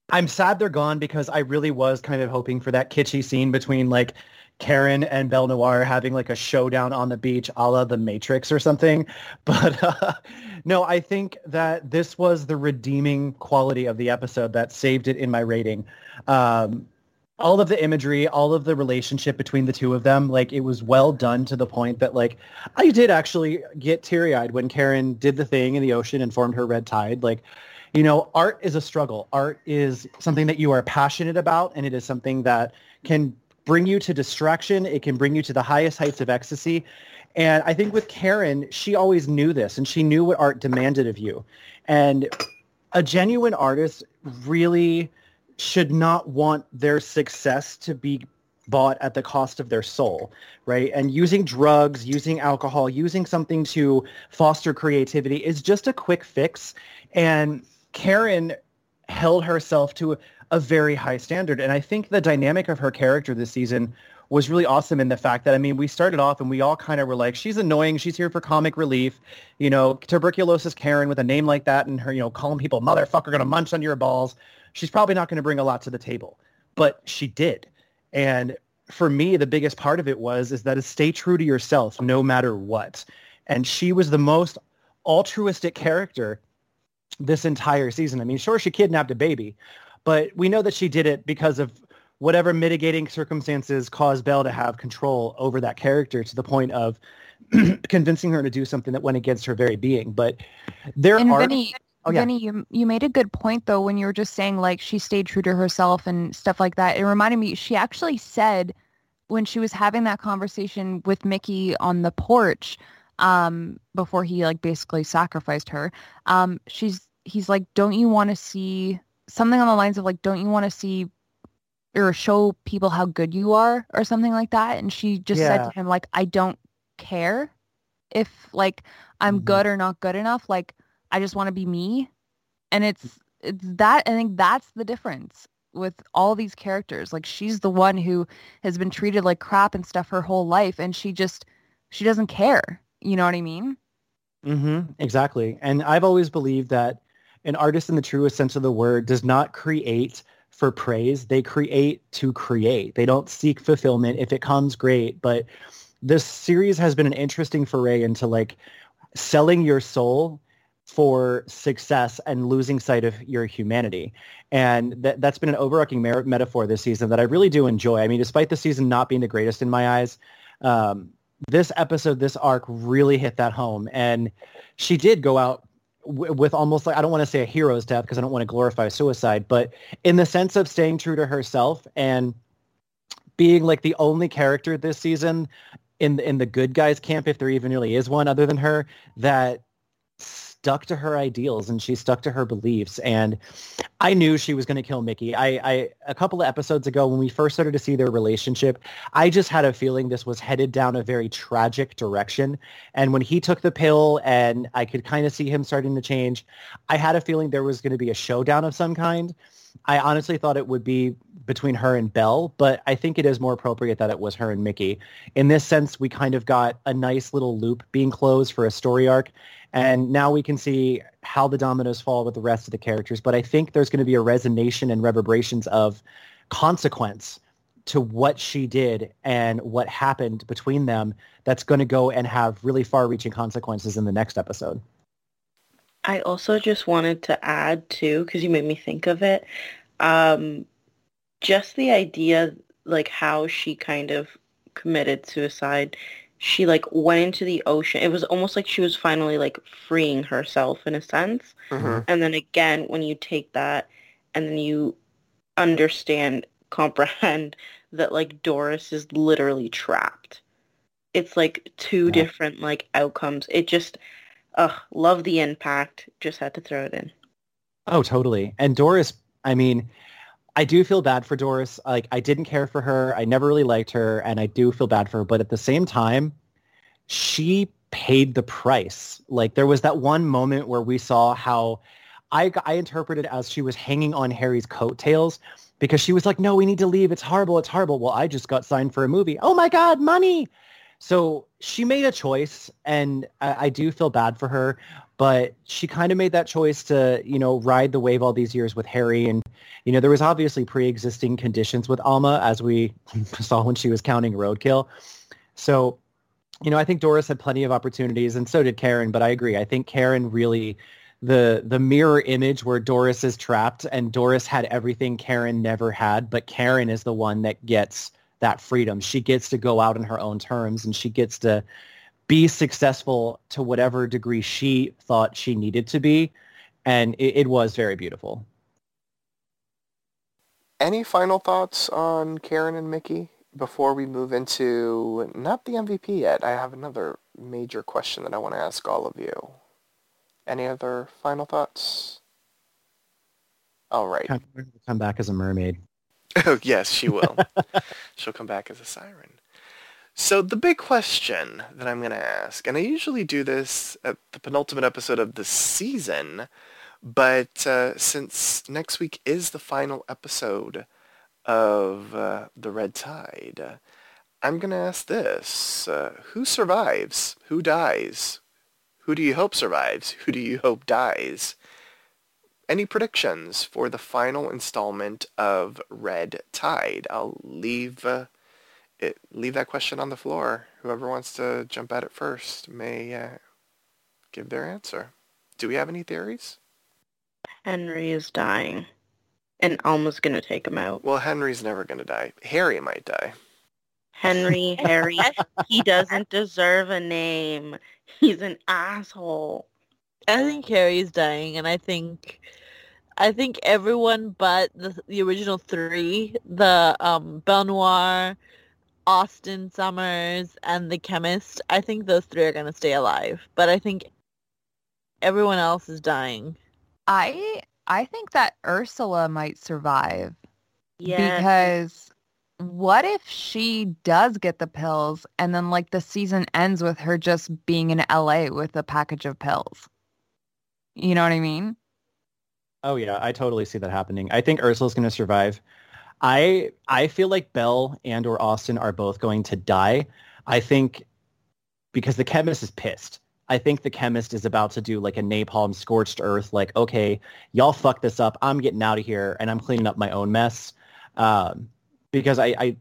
I'm sad they're gone because I really was kind of hoping for that kitschy scene between like Karen and Belle Noir having like a showdown on the beach a la The Matrix or something. But uh, no, I think that this was the redeeming quality of the episode that saved it in my rating. Um, all of the imagery, all of the relationship between the two of them, like it was well done to the point that like I did actually get teary-eyed when Karen did the thing in the ocean and formed her red tide. Like, you know, art is a struggle. Art is something that you are passionate about and it is something that can bring you to distraction. It can bring you to the highest heights of ecstasy. And I think with Karen, she always knew this and she knew what art demanded of you. And a genuine artist really should not want their success to be bought at the cost of their soul, right? And using drugs, using alcohol, using something to foster creativity is just a quick fix. And Karen held herself to a very high standard. And I think the dynamic of her character this season was really awesome in the fact that, I mean, we started off and we all kind of were like, she's annoying. She's here for comic relief. You know, tuberculosis Karen with a name like that and her, you know, calling people motherfucker going to munch on your balls. She's probably not going to bring a lot to the table. but she did. And for me, the biggest part of it was is that is stay true to yourself no matter what. And she was the most altruistic character this entire season. I mean, sure, she kidnapped a baby, but we know that she did it because of whatever mitigating circumstances caused Belle to have control over that character to the point of convincing her to do something that went against her very being. But there and are. Vinny, Oh, yeah. Vinny, you you made a good point though when you were just saying like she stayed true to herself and stuff like that. It reminded me she actually said when she was having that conversation with Mickey on the porch um before he like basically sacrificed her. Um she's he's like don't you want to see something on the lines of like don't you want to see or show people how good you are or something like that and she just said to him like I don't care if like I'm Mhm. good or not good enough like I just want to be me. And it's it's that I think that's the difference with all these characters. Like she's the one who has been treated like crap and stuff her whole life and she just she doesn't care. You know what I mean? Mm hmm exactly. And I've always believed that an artist in the truest sense of the word does not create for praise. They create to create. They don't seek fulfillment. If it comes, great. But this series has been an interesting foray into like selling your soul for success and losing sight of your humanity. And that, that's been an overarching mer- metaphor this season that I really do enjoy. I mean, despite the season not being the greatest in my eyes, um, this episode, this arc really hit that home. And she did go out w- with almost like, I don't want to say a hero's death because I don't want to glorify suicide, but in the sense of staying true to herself and being like the only character this season in in the good guys camp, if there even really is one other than her, that stuck to her ideals and she stuck to her beliefs. And I knew she was going to kill Mickey. I, I a couple of episodes ago when we first started to see their relationship, I just had a feeling this was headed down a very tragic direction. And when he took the pill and I could kind of see him starting to change, I had a feeling there was going to be a showdown of some kind. I honestly thought it would be between her and Belle, but I think it is more appropriate that it was her and Mickey. In this sense, we kind of got a nice little loop being closed for a story arc. And now we can see how the dominoes fall with the rest of the characters. But I think there's going to be a resonation and reverberations of consequence to what she did and what happened between them that's going to go and have really far-reaching consequences in the next episode. I also just wanted to add too, because you made me think of it. Um, just the idea, like how she kind of committed suicide. She like went into the ocean. It was almost like she was finally like freeing herself in a sense. Mhm. And then again, when you take that and then you understand, comprehend that like Doris is literally trapped. It's like two Yeah. different like outcomes. It just, ugh, love the impact. Just had to throw it in. Oh, totally. And Doris, I mean, I do feel bad for Doris. Like, I didn't care for her. I never really liked her, and I do feel bad for her. But at the same time, she paid the price. Like, there was that one moment where we saw how I, I interpreted as she was hanging on Harry's coattails because she was like, no, we need to leave. It's horrible. It's horrible. Well, I just got signed for a movie. Oh, my God, money. So she made a choice, and I, I do feel bad for her but she kind of made that choice to, you know, ride the wave all these years with Harry. And, you know, there was obviously pre-existing conditions with Alma, as we saw when she was counting roadkill. So, you know, I think Doris had plenty of opportunities, and so did Karen. But I agree. I think Karen really the the mirror image where Doris is trapped, and Doris had everything Karen never had, but Karen is the one that gets that freedom. She gets to go out on her own terms, and she gets to be successful to whatever degree she thought she needed to be. And it, it was very beautiful. Any final thoughts on Karen and Mickey before we move into not the MVP yet? I have another major question that I want to ask all of you. Any other final thoughts? All right. Come, come back as a mermaid. Oh, yes, she will. She'll come back as a siren. So the big question that I'm going to ask, and I usually do this at the penultimate episode of the season, but uh, since next week is the final episode of uh, The Red Tide, I'm going to ask this. Uh, who survives? Who dies? Who do you hope survives? Who do you hope dies? Any predictions for the final installment of Red Tide? I'll leave uh, it, leave that question on the floor. Whoever wants to jump at it first may uh, give their answer. Do we have any theories? Henry is dying. And Alma's gonna take him out. Well, Henry's never going to die. Harry might die. Henry, Harry, he doesn't deserve a name. He's an asshole. I think Harry's dying, and I think, I think everyone but the the original three, the um Belle Noir, Austin Sommers, and the chemist. I think those three are gonna stay alive, but I think everyone else is dying. I I think that Ursula might survive Yeah. because what if she does get the pills and then like the season ends with her just being in LA with a package of pills? You know what I mean? Oh yeah, I totally see that happening. I think Ursula's going to survive. I I feel like Belle and or Austin are both going to die. I think because the chemist is pissed. I think the chemist is about to do like a napalm scorched earth, like, okay, y'all fuck this up. I'm getting out of here and I'm cleaning up my own mess. Um, because I, I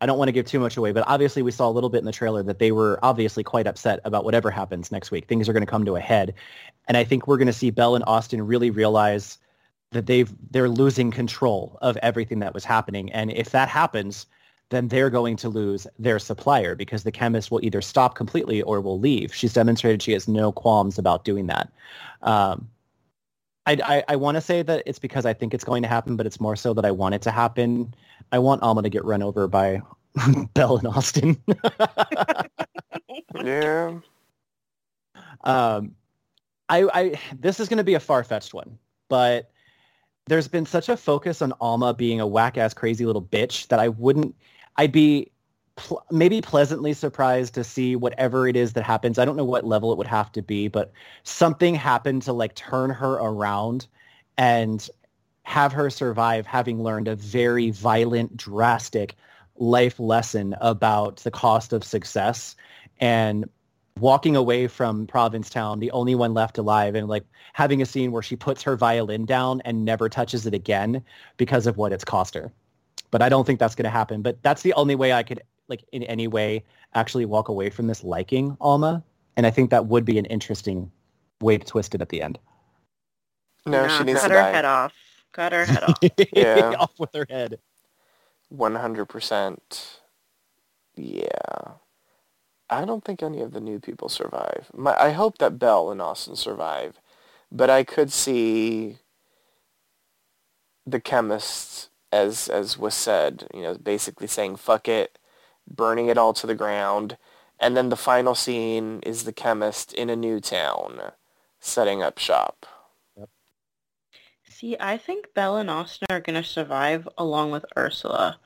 I don't want to give too much away, but obviously we saw a little bit in the trailer that they were obviously quite upset about whatever happens next week. Things are going to come to a head. And I think we're going to see Belle and Austin really realize that they've they're losing control of everything that was happening. And if that happens, then they're going to lose their supplier because the chemist will either stop completely or will leave. She's demonstrated she has no qualms about doing that. Um, I, I, I want to say that it's because I think it's going to happen, but it's more so that I want it to happen. I want Alma to get run over by Belle and Austin. Yeah. Um, I, I this is going to be a far-fetched one, but there's been such a focus on Alma being a whack-ass crazy little bitch that I wouldn't. I'd be pl- maybe pleasantly surprised to see whatever it is that happens. I don't know what level it would have to be, but something happened to like turn her around and have her survive having learned a very violent, drastic life lesson about the cost of success and walking away from Provincetown, the only one left alive, and like having a scene where she puts her violin down and never touches it again because of what it's cost her. But I don't think that's going to happen. But that's the only way I could, like, in any way, actually walk away from this liking Alma. And I think that would be an interesting way to twist it at the end. No, Nah, she needs to cut to her die. head off. Cut her head off. Yeah. off with her head. 100%. Yeah. I don't think any of the new people survive. My, I hope that Belle and Austin survive, but I could see the chemists, as as was said, you know, basically saying "fuck it," burning it all to the ground, and then the final scene is the chemist in a new town, setting up shop. See, I think Belle and Austin are going to survive along with Ursula.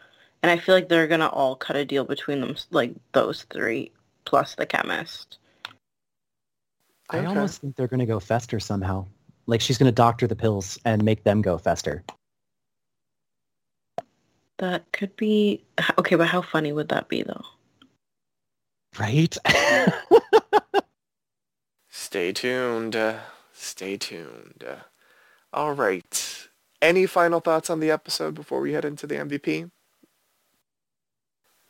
And I feel like they're going to all cut a deal between them, like those three, plus the chemist. I Okay. almost think they're going to go fester somehow. Like she's going to doctor the pills and make them go fester. That could be... Okay, but how funny would that be, though? Right? Stay tuned. Stay tuned. All right. Any final thoughts on the episode before we head into the MVP?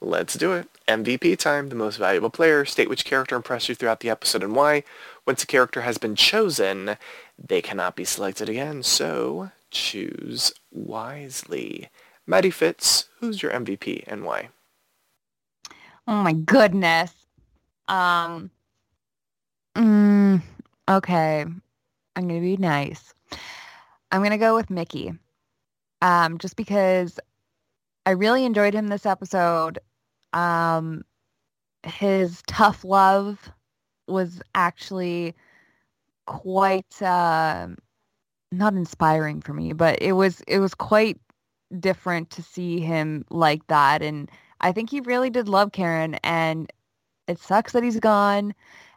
Let's do it. MVP time, the most valuable player. State which character impressed you throughout the episode and why. Once a character has been chosen, they cannot be selected again, so choose wisely. Maddie Fitz, who's your MVP and why? Oh my goodness. Um. Mm, okay. I'm gonna be nice. I'm gonna go with Mickey. Um, just because I really enjoyed him this episode. Um, his tough love was actually quite uh, not inspiring for me, but it was it was quite different to see him like that and I think he really did love Karen and it sucks that he's gone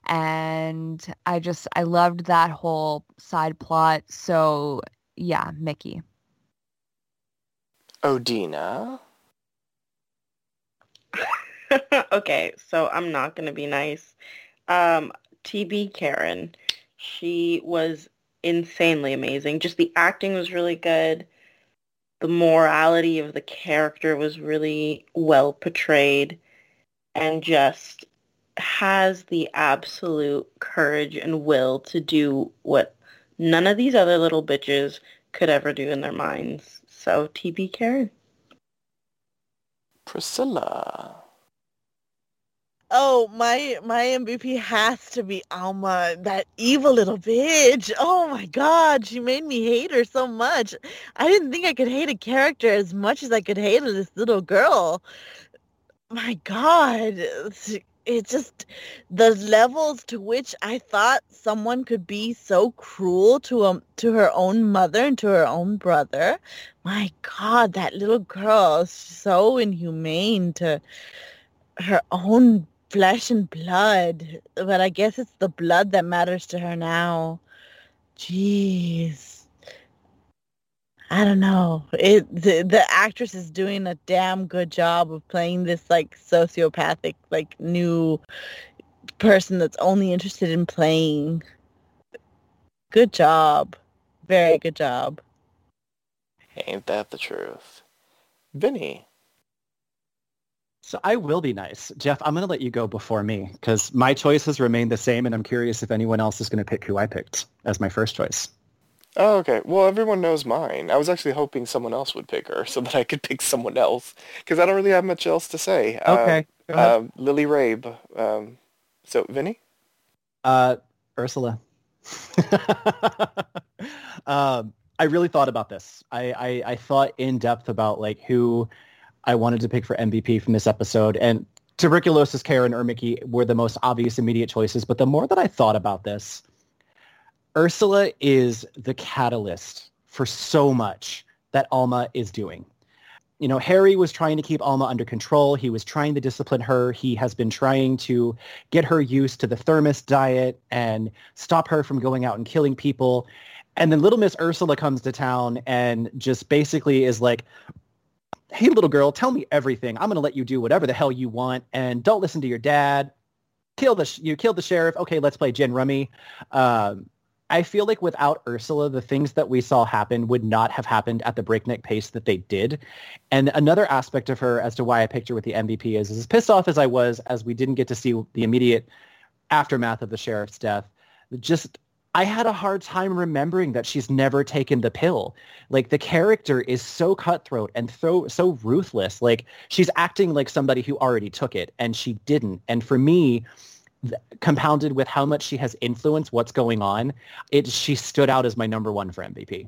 and I just I loved that whole side plot. So yeah, Mickey. Odina. okay, so I'm not going to be nice. Um, TB Karen, she was insanely amazing. Just the acting was really good. The morality of the character was really well portrayed and just has the absolute courage and will to do what none of these other little bitches could ever do in their minds. So TB Karen. Priscilla. Oh, my my MVP has to be Alma, that evil little bitch. Oh my god, she made me hate her so much. I didn't think I could hate a character as much as I could hate this little girl. My god, it just the levels to which I thought someone could be so cruel to um to her own mother and to her own brother. My god, that little girl is so inhumane to her own flesh and blood. But I guess it's the blood that matters to her now. Jeez. I don't know. It the, the actress is doing a damn good job of playing this like sociopathic like new person that's only interested in playing. Good job. Very good job. Ain't that the truth? Vinny. So I will be nice. Jeff, I'm going to let you go before me because my choices remain the same and I'm curious if anyone else is going to pick who I picked as my first choice. Oh, okay. Well, everyone knows mine. I was actually hoping someone else would pick her so that I could pick someone else because I don't really have much else to say. Okay. Uh, um, Lily Rabe. Um, so, Vinny? Uh, Ursula. um, I really thought about this. I, I, I thought in depth about like who I wanted to pick for MVP from this episode. And Tuberculosis Karen or Mickey were the most obvious immediate choices. But the more that I thought about this, Ursula is the catalyst for so much that Alma is doing. You know, Harry was trying to keep Alma under control. He was trying to discipline her. He has been trying to get her used to the thermos diet and stop her from going out and killing people. And then little Miss Ursula comes to town and just basically is like, hey, little girl, tell me everything. I'm going to let you do whatever the hell you want and don't listen to your dad. Kill the, sh- you killed the sheriff. Okay, let's play gin rummy. Um, I feel like without Ursula, the things that we saw happen would not have happened at the breakneck pace that they did. And another aspect of her as to why I picked her with the MVP is, as pissed off as I was, as we didn't get to see the immediate aftermath of the sheriff's death, just I had a hard time remembering that she's never taken the pill. Like the character is so cutthroat and so so ruthless. Like she's acting like somebody who already took it and she didn't. And for me, compounded with how much she has influenced what's going on, it she stood out as my number one for MVP.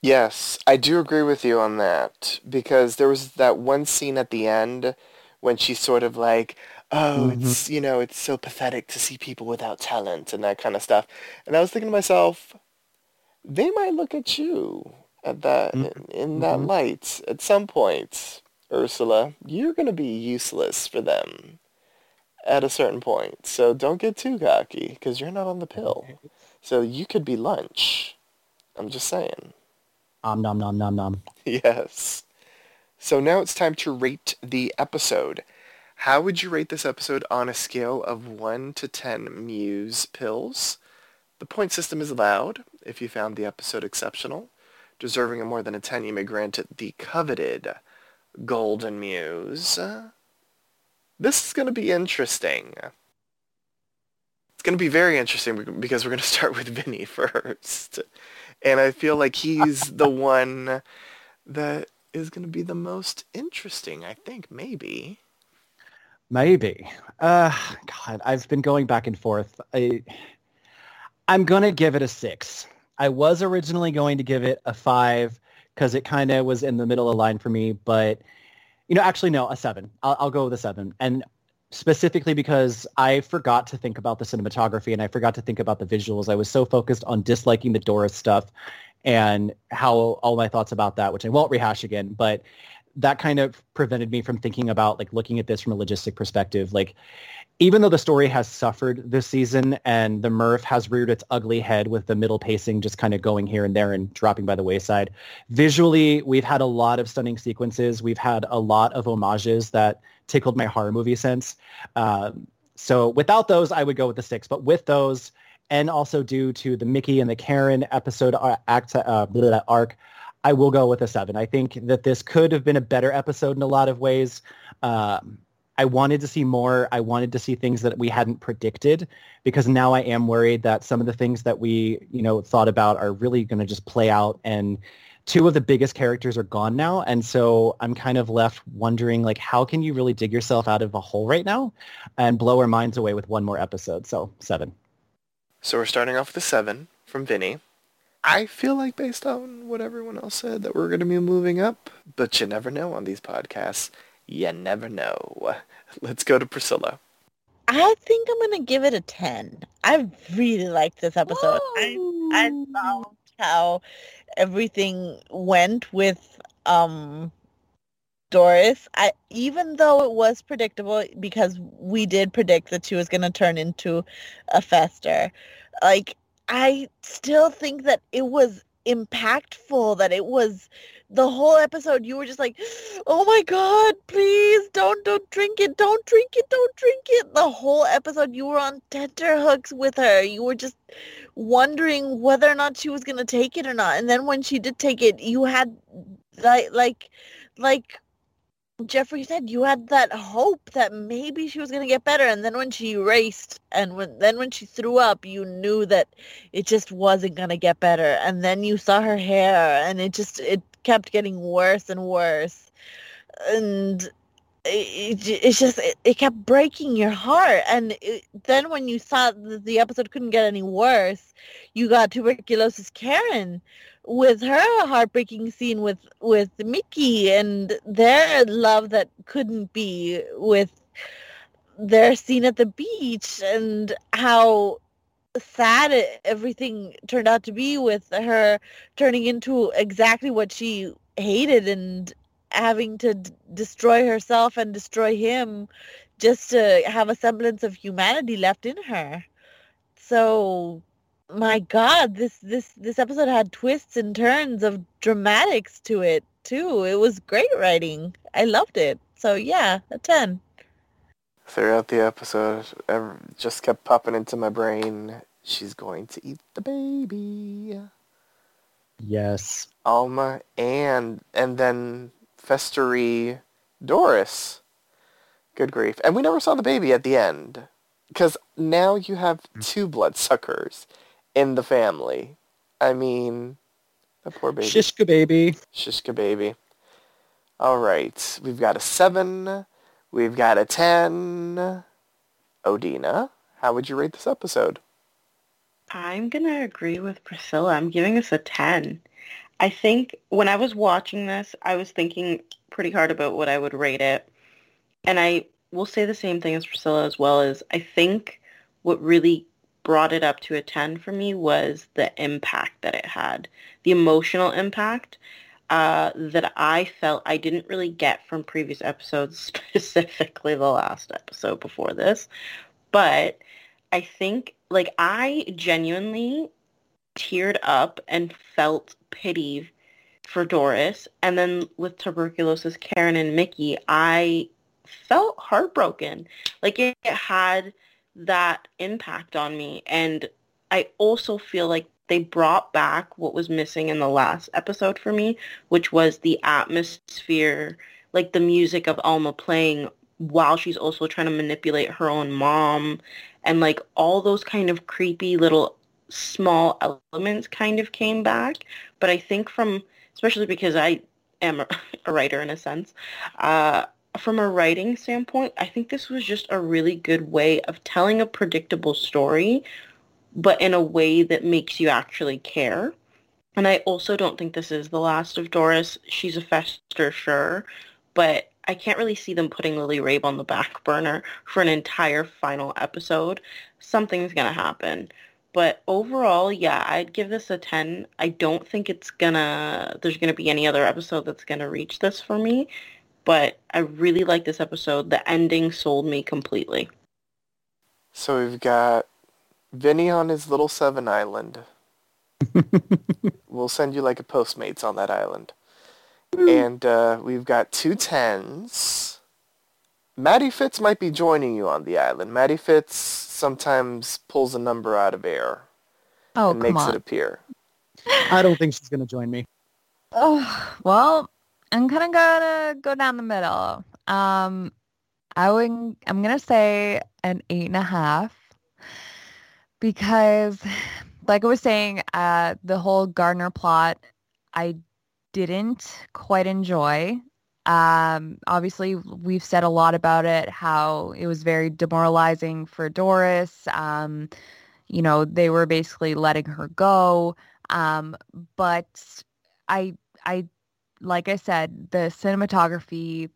Yes, I do agree with you on that because there was that one scene at the end when she's sort of like, "Oh, mm-hmm. it's you know, it's so pathetic to see people without talent and that kind of stuff," and I was thinking to myself, they might look at you at that mm-hmm. in, in that mm-hmm. light at some point, Ursula. You're gonna be useless for them at a certain point. So don't get too cocky because you're not on the pill. So you could be lunch. I'm just saying. Om nom nom nom nom. Yes. So now it's time to rate the episode. How would you rate this episode on a scale of 1 to 10 Muse pills? The point system is allowed if you found the episode exceptional. Deserving of more than a 10, you may grant it the coveted Golden Muse. This is going to be interesting. It's going to be very interesting because we're going to start with Vinny first. And I feel like he's the one that is going to be the most interesting, I think, maybe. Maybe. Uh, God, I've been going back and forth. I, I'm going to give it a six. I was originally going to give it a five because it kind of was in the middle of the line for me, but you know, actually, no, a seven. I'll, I'll go with a seven. And specifically because I forgot to think about the cinematography and I forgot to think about the visuals. I was so focused on disliking the Doris stuff and how all my thoughts about that, which I won't rehash again, but that kind of prevented me from thinking about like looking at this from a logistic perspective. Like even though the story has suffered this season and the Murph has reared its ugly head with the middle pacing just kind of going here and there and dropping by the wayside, visually, we've had a lot of stunning sequences. We've had a lot of homages that tickled my horror movie sense. Um, so without those, I would go with the six. But with those, and also due to the Mickey and the Karen episode uh, act, uh, arc, I will go with a seven. I think that this could have been a better episode in a lot of ways. Um, I wanted to see more. I wanted to see things that we hadn't predicted because now I am worried that some of the things that we, you know, thought about are really going to just play out and two of the biggest characters are gone now. And so I'm kind of left wondering like, how can you really dig yourself out of a hole right now and blow our minds away with one more episode? So seven. So we're starting off with a seven from Vinny. I feel like based on what everyone else said that we're going to be moving up, but you never know on these podcasts. You never know. Let's go to Priscilla. I think I'm gonna give it a ten. I really liked this episode. I I loved how everything went with um Doris. I even though it was predictable because we did predict that she was gonna turn into a fester. Like I still think that it was impactful that it was the whole episode you were just like oh my god please don't don't drink it don't drink it don't drink it. The whole episode you were on tenterhooks with her. You were just wondering whether or not she was going to take it or not. And then when she did take it you had like like like Jeffrey said you had that hope that maybe she was going to get better and then when she raced and when then when she threw up you knew that it just wasn't going to get better. And then you saw her hair and it just it kept getting worse and worse. And it, it, it's just it, it, kept breaking your heart. And it, then when you saw that the episode couldn't get any worse you got tuberculosis karen with her heartbreaking scene with with mickey and their love that couldn't be with their scene at the beach and how sad everything turned out to be with her turning into exactly what she hated and having to d- destroy herself and destroy him just to have a semblance of humanity left in her. So my god, this this this episode had twists and turns of dramatics to it too. It was great writing. I loved it. So yeah, a 10 throughout the episode just kept popping into my brain she's going to eat the baby yes alma and and then festery doris. Good grief. And we never saw the baby at the end because now you have hmm. two bloodsuckers in the family. I mean the poor baby. Shishka baby. Shishka baby. All right. We've got a seven. We've got a 10. Odina, how would you rate this episode? I'm going to agree with Priscilla. I'm giving this a 10. I think when I was watching this, I was thinking pretty hard about what I would rate it. And I will say the same thing as Priscilla as well as I think what really brought it up to a 10 for me was the impact that it had, the emotional impact uh, that I felt I didn't really get from previous episodes, specifically the last episode before this. But I think, like, I genuinely teared up and felt pity for Doris. And then with tuberculosis, Karen and Mickey, I felt heartbroken. Like, it, it had that impact on me. And I also feel like they brought back what was missing in the last episode for me, which was the atmosphere, like the music of Alma playing while she's also trying to manipulate her own mom and like all those kind of creepy little small elements kind of came back. But I think from, especially because I am a, writer in a sense, uh, from a writing standpoint, I think this was just a really good way of telling a predictable story but in a way that makes you actually care. And I also don't think this is the last of Doris. She's a fester, sure, but I can't really see them putting Lily Rabe on the back burner for an entire final episode. Something's going to happen. But overall, yeah, I'd give this a 10. I don't think it's gonna, there's gonna be any other episode that's gonna reach this for me. But I really like this episode. The ending sold me completely. So we've got Vinny on his little seven island. we'll send you like a Postmates on that island. And uh, we've got two tens. Maddie Fitz might be joining you on the island. Maddie Fitz sometimes pulls a number out of air Oh, and come makes on. it appear. I don't think she's going to join me. Oh, well, I'm kind of gonna go down the middle. Um, I would, I'm gonna say an eight and a half because, like I was saying, uh, the whole Gardner plot, I didn't quite enjoy. Um, obviously, we've said a lot about it, how it was very demoralizing for Doris. Um, you know, they were basically letting her go. Um, but I, I, like I said, the cinematography,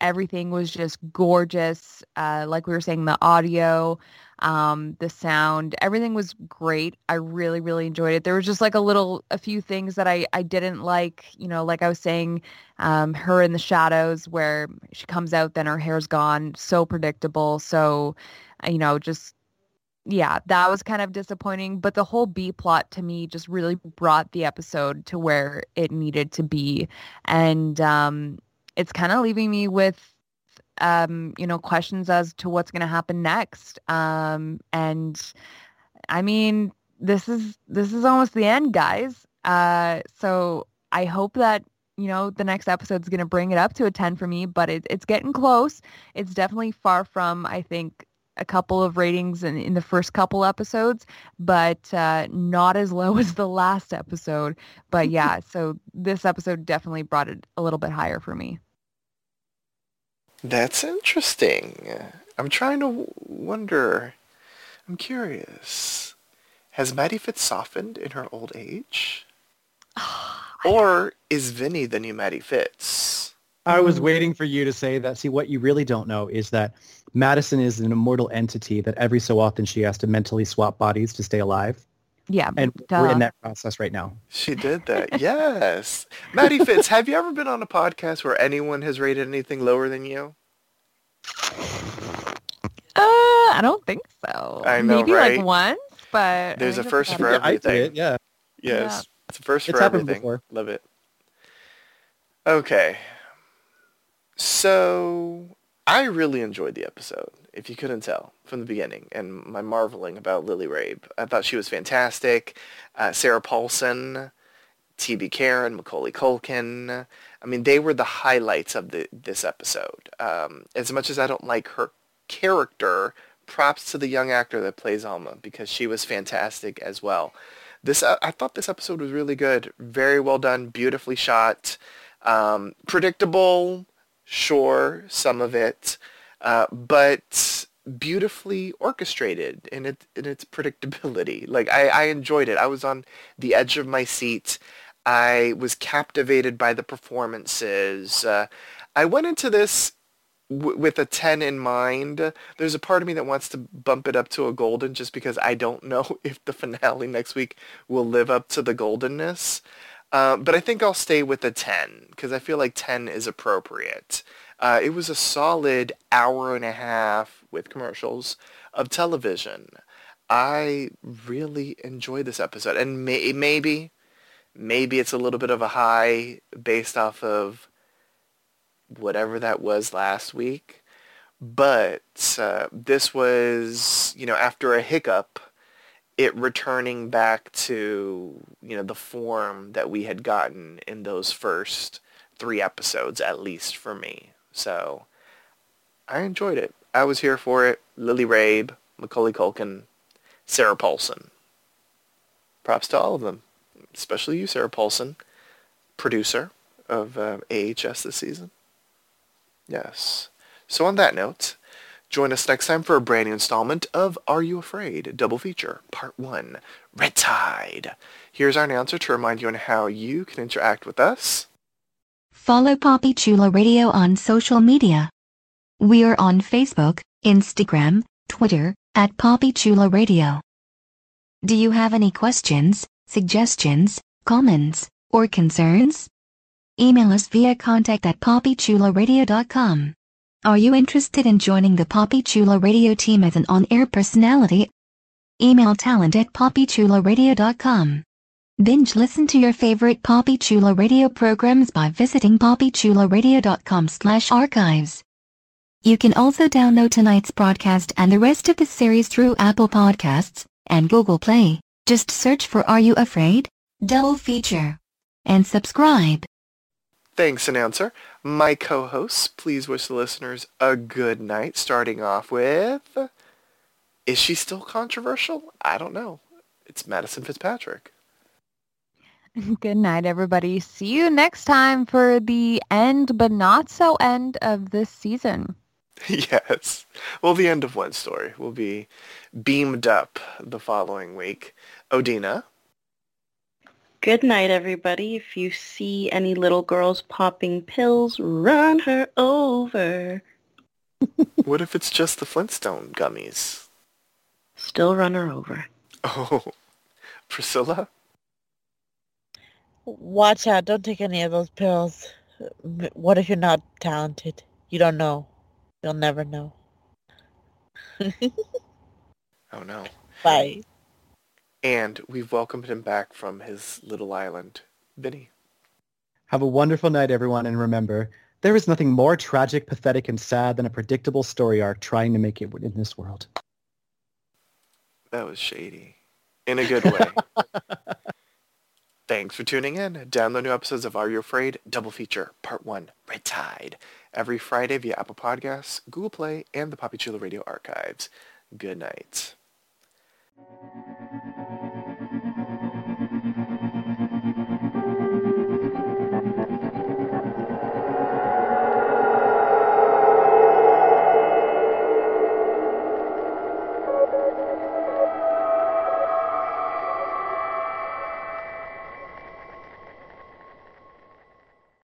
everything was just gorgeous. Uh, like we were saying, the audio, um, the sound, everything was great. I really, really enjoyed it. There was just like a little, a few things that I, I didn't like, you know, like I was saying, um, her in the shadows where she comes out, then her hair's gone. So predictable. So, uh, you know, just yeah, that was kind of disappointing. But the whole B plot to me just really brought the episode to where it needed to be. And um, it's kind of leaving me with, um, you know, questions as to what's going to happen next. Um, and I mean, this is this is almost the end, guys. Uh, so I hope that you know the next episode is going to bring it up to a 10 for me but it, it's getting close it's definitely far from i think a couple of ratings in, in the first couple episodes, but uh, not as low as the last episode. But yeah, so this episode definitely brought it a little bit higher for me. That's interesting. I'm trying to w- wonder. I'm curious. Has Maddie Fitz softened in her old age? Or is Vinny the new Maddie Fitz? I was waiting for you to say that. See, what you really don't know is that Madison is an immortal entity that every so often she has to mentally swap bodies to stay alive. Yeah, And we're in that process right now. She did that. yes. Maddie Fitz, have you ever been on a podcast where anyone has rated anything lower than you? Uh, I don't think so. I know, Maybe right? like once, but There's I a think first for about it. Yeah, I did everything. it. Yeah. Yes. It's a first It's for happened everything. before. Love it. Okay. So I really enjoyed the episode, if you couldn't tell from the beginning, and my marveling about Lily Rabe. I thought she was fantastic. Uh, Sarah Paulson, T.B. Karen, Macaulay Culkin. I mean, they were the highlights of the, this episode. Um, as much as I don't like her character, props to the young actor that plays Alma because she was fantastic as well. This uh, I thought this episode was really good, very well done, beautifully shot, um, predictable, sure, some of it, uh, but beautifully orchestrated in it in its predictability. Like I, I enjoyed it. I was on the edge of my seat. I was captivated by the performances. Uh, I went into this w- with a 10 in mind. There's a part of me that wants to bump it up to a golden just because I don't know if the finale next week will live up to the goldenness. Uh, but I think I'll stay with a 10 because I feel like 10 is appropriate. Uh, it was a solid hour and a half with commercials of television. I really enjoyed this episode. And may- maybe, maybe it's a little bit of a high based off of whatever that was last week. But uh, this was, you know, after a hiccup, it returning back to, you know, the form that we had gotten in those first three episodes, at least for me. So I enjoyed it. I was here for it. Lily Rabe, Macaulay Culkin, Sarah Paulson. Props to all of them, especially you, Sarah Paulson, producer of uh, AHS this season. Yes. So on that note, join us next time for a brand new installment of Are You Afraid? Double Feature, Part 1, Red Tide. Here's our announcer to remind you on how you can interact with us. Follow Poppy Chula Radio on social media. We are on Facebook, Instagram, Twitter, at Poppy Chula Radio. Do you have any questions, suggestions, comments, or concerns? Email us via contact at poppychularadio.com. Are you interested in joining the Poppy Chula Radio team as an on-air personality? Email talent at poppychularadio.com. Binge listen to your favorite Poppy Chula Radio programs by visiting poppychularadio.com slash archives. You can also download tonight's broadcast and the rest of the series through Apple Podcasts and Google Play. Just search for Are You Afraid? Double feature. And subscribe. Thanks, announcer. My co-hosts, please wish the listeners a good night, starting off with... Is she still controversial? I don't know. It's Madison Fitzpatrick. Good night, everybody. See you next time for the end, but not so end of this season. yes. Well, the end of one story will be beamed up the following week. Odina. Good night, everybody. If you see any little girls popping pills, run her over. what if it's just the Flintstone gummies? Still run her over. Oh, Priscilla? Watch out. Don't take any of those pills. What if you're not talented? You don't know. You'll never know. oh, no. Bye. And we've welcomed him back from his little island. Vinny. Have a wonderful night, everyone, and remember, there is nothing more tragic, pathetic, and sad than a predictable story arc trying to make it in this world. That was shady. In a good way. Thanks for tuning in. Download new episodes of Are You Afraid? Double feature, part one, Red Tide, every Friday via Apple Podcasts, Google Play, and the Poppy Chula Radio archives. Good night.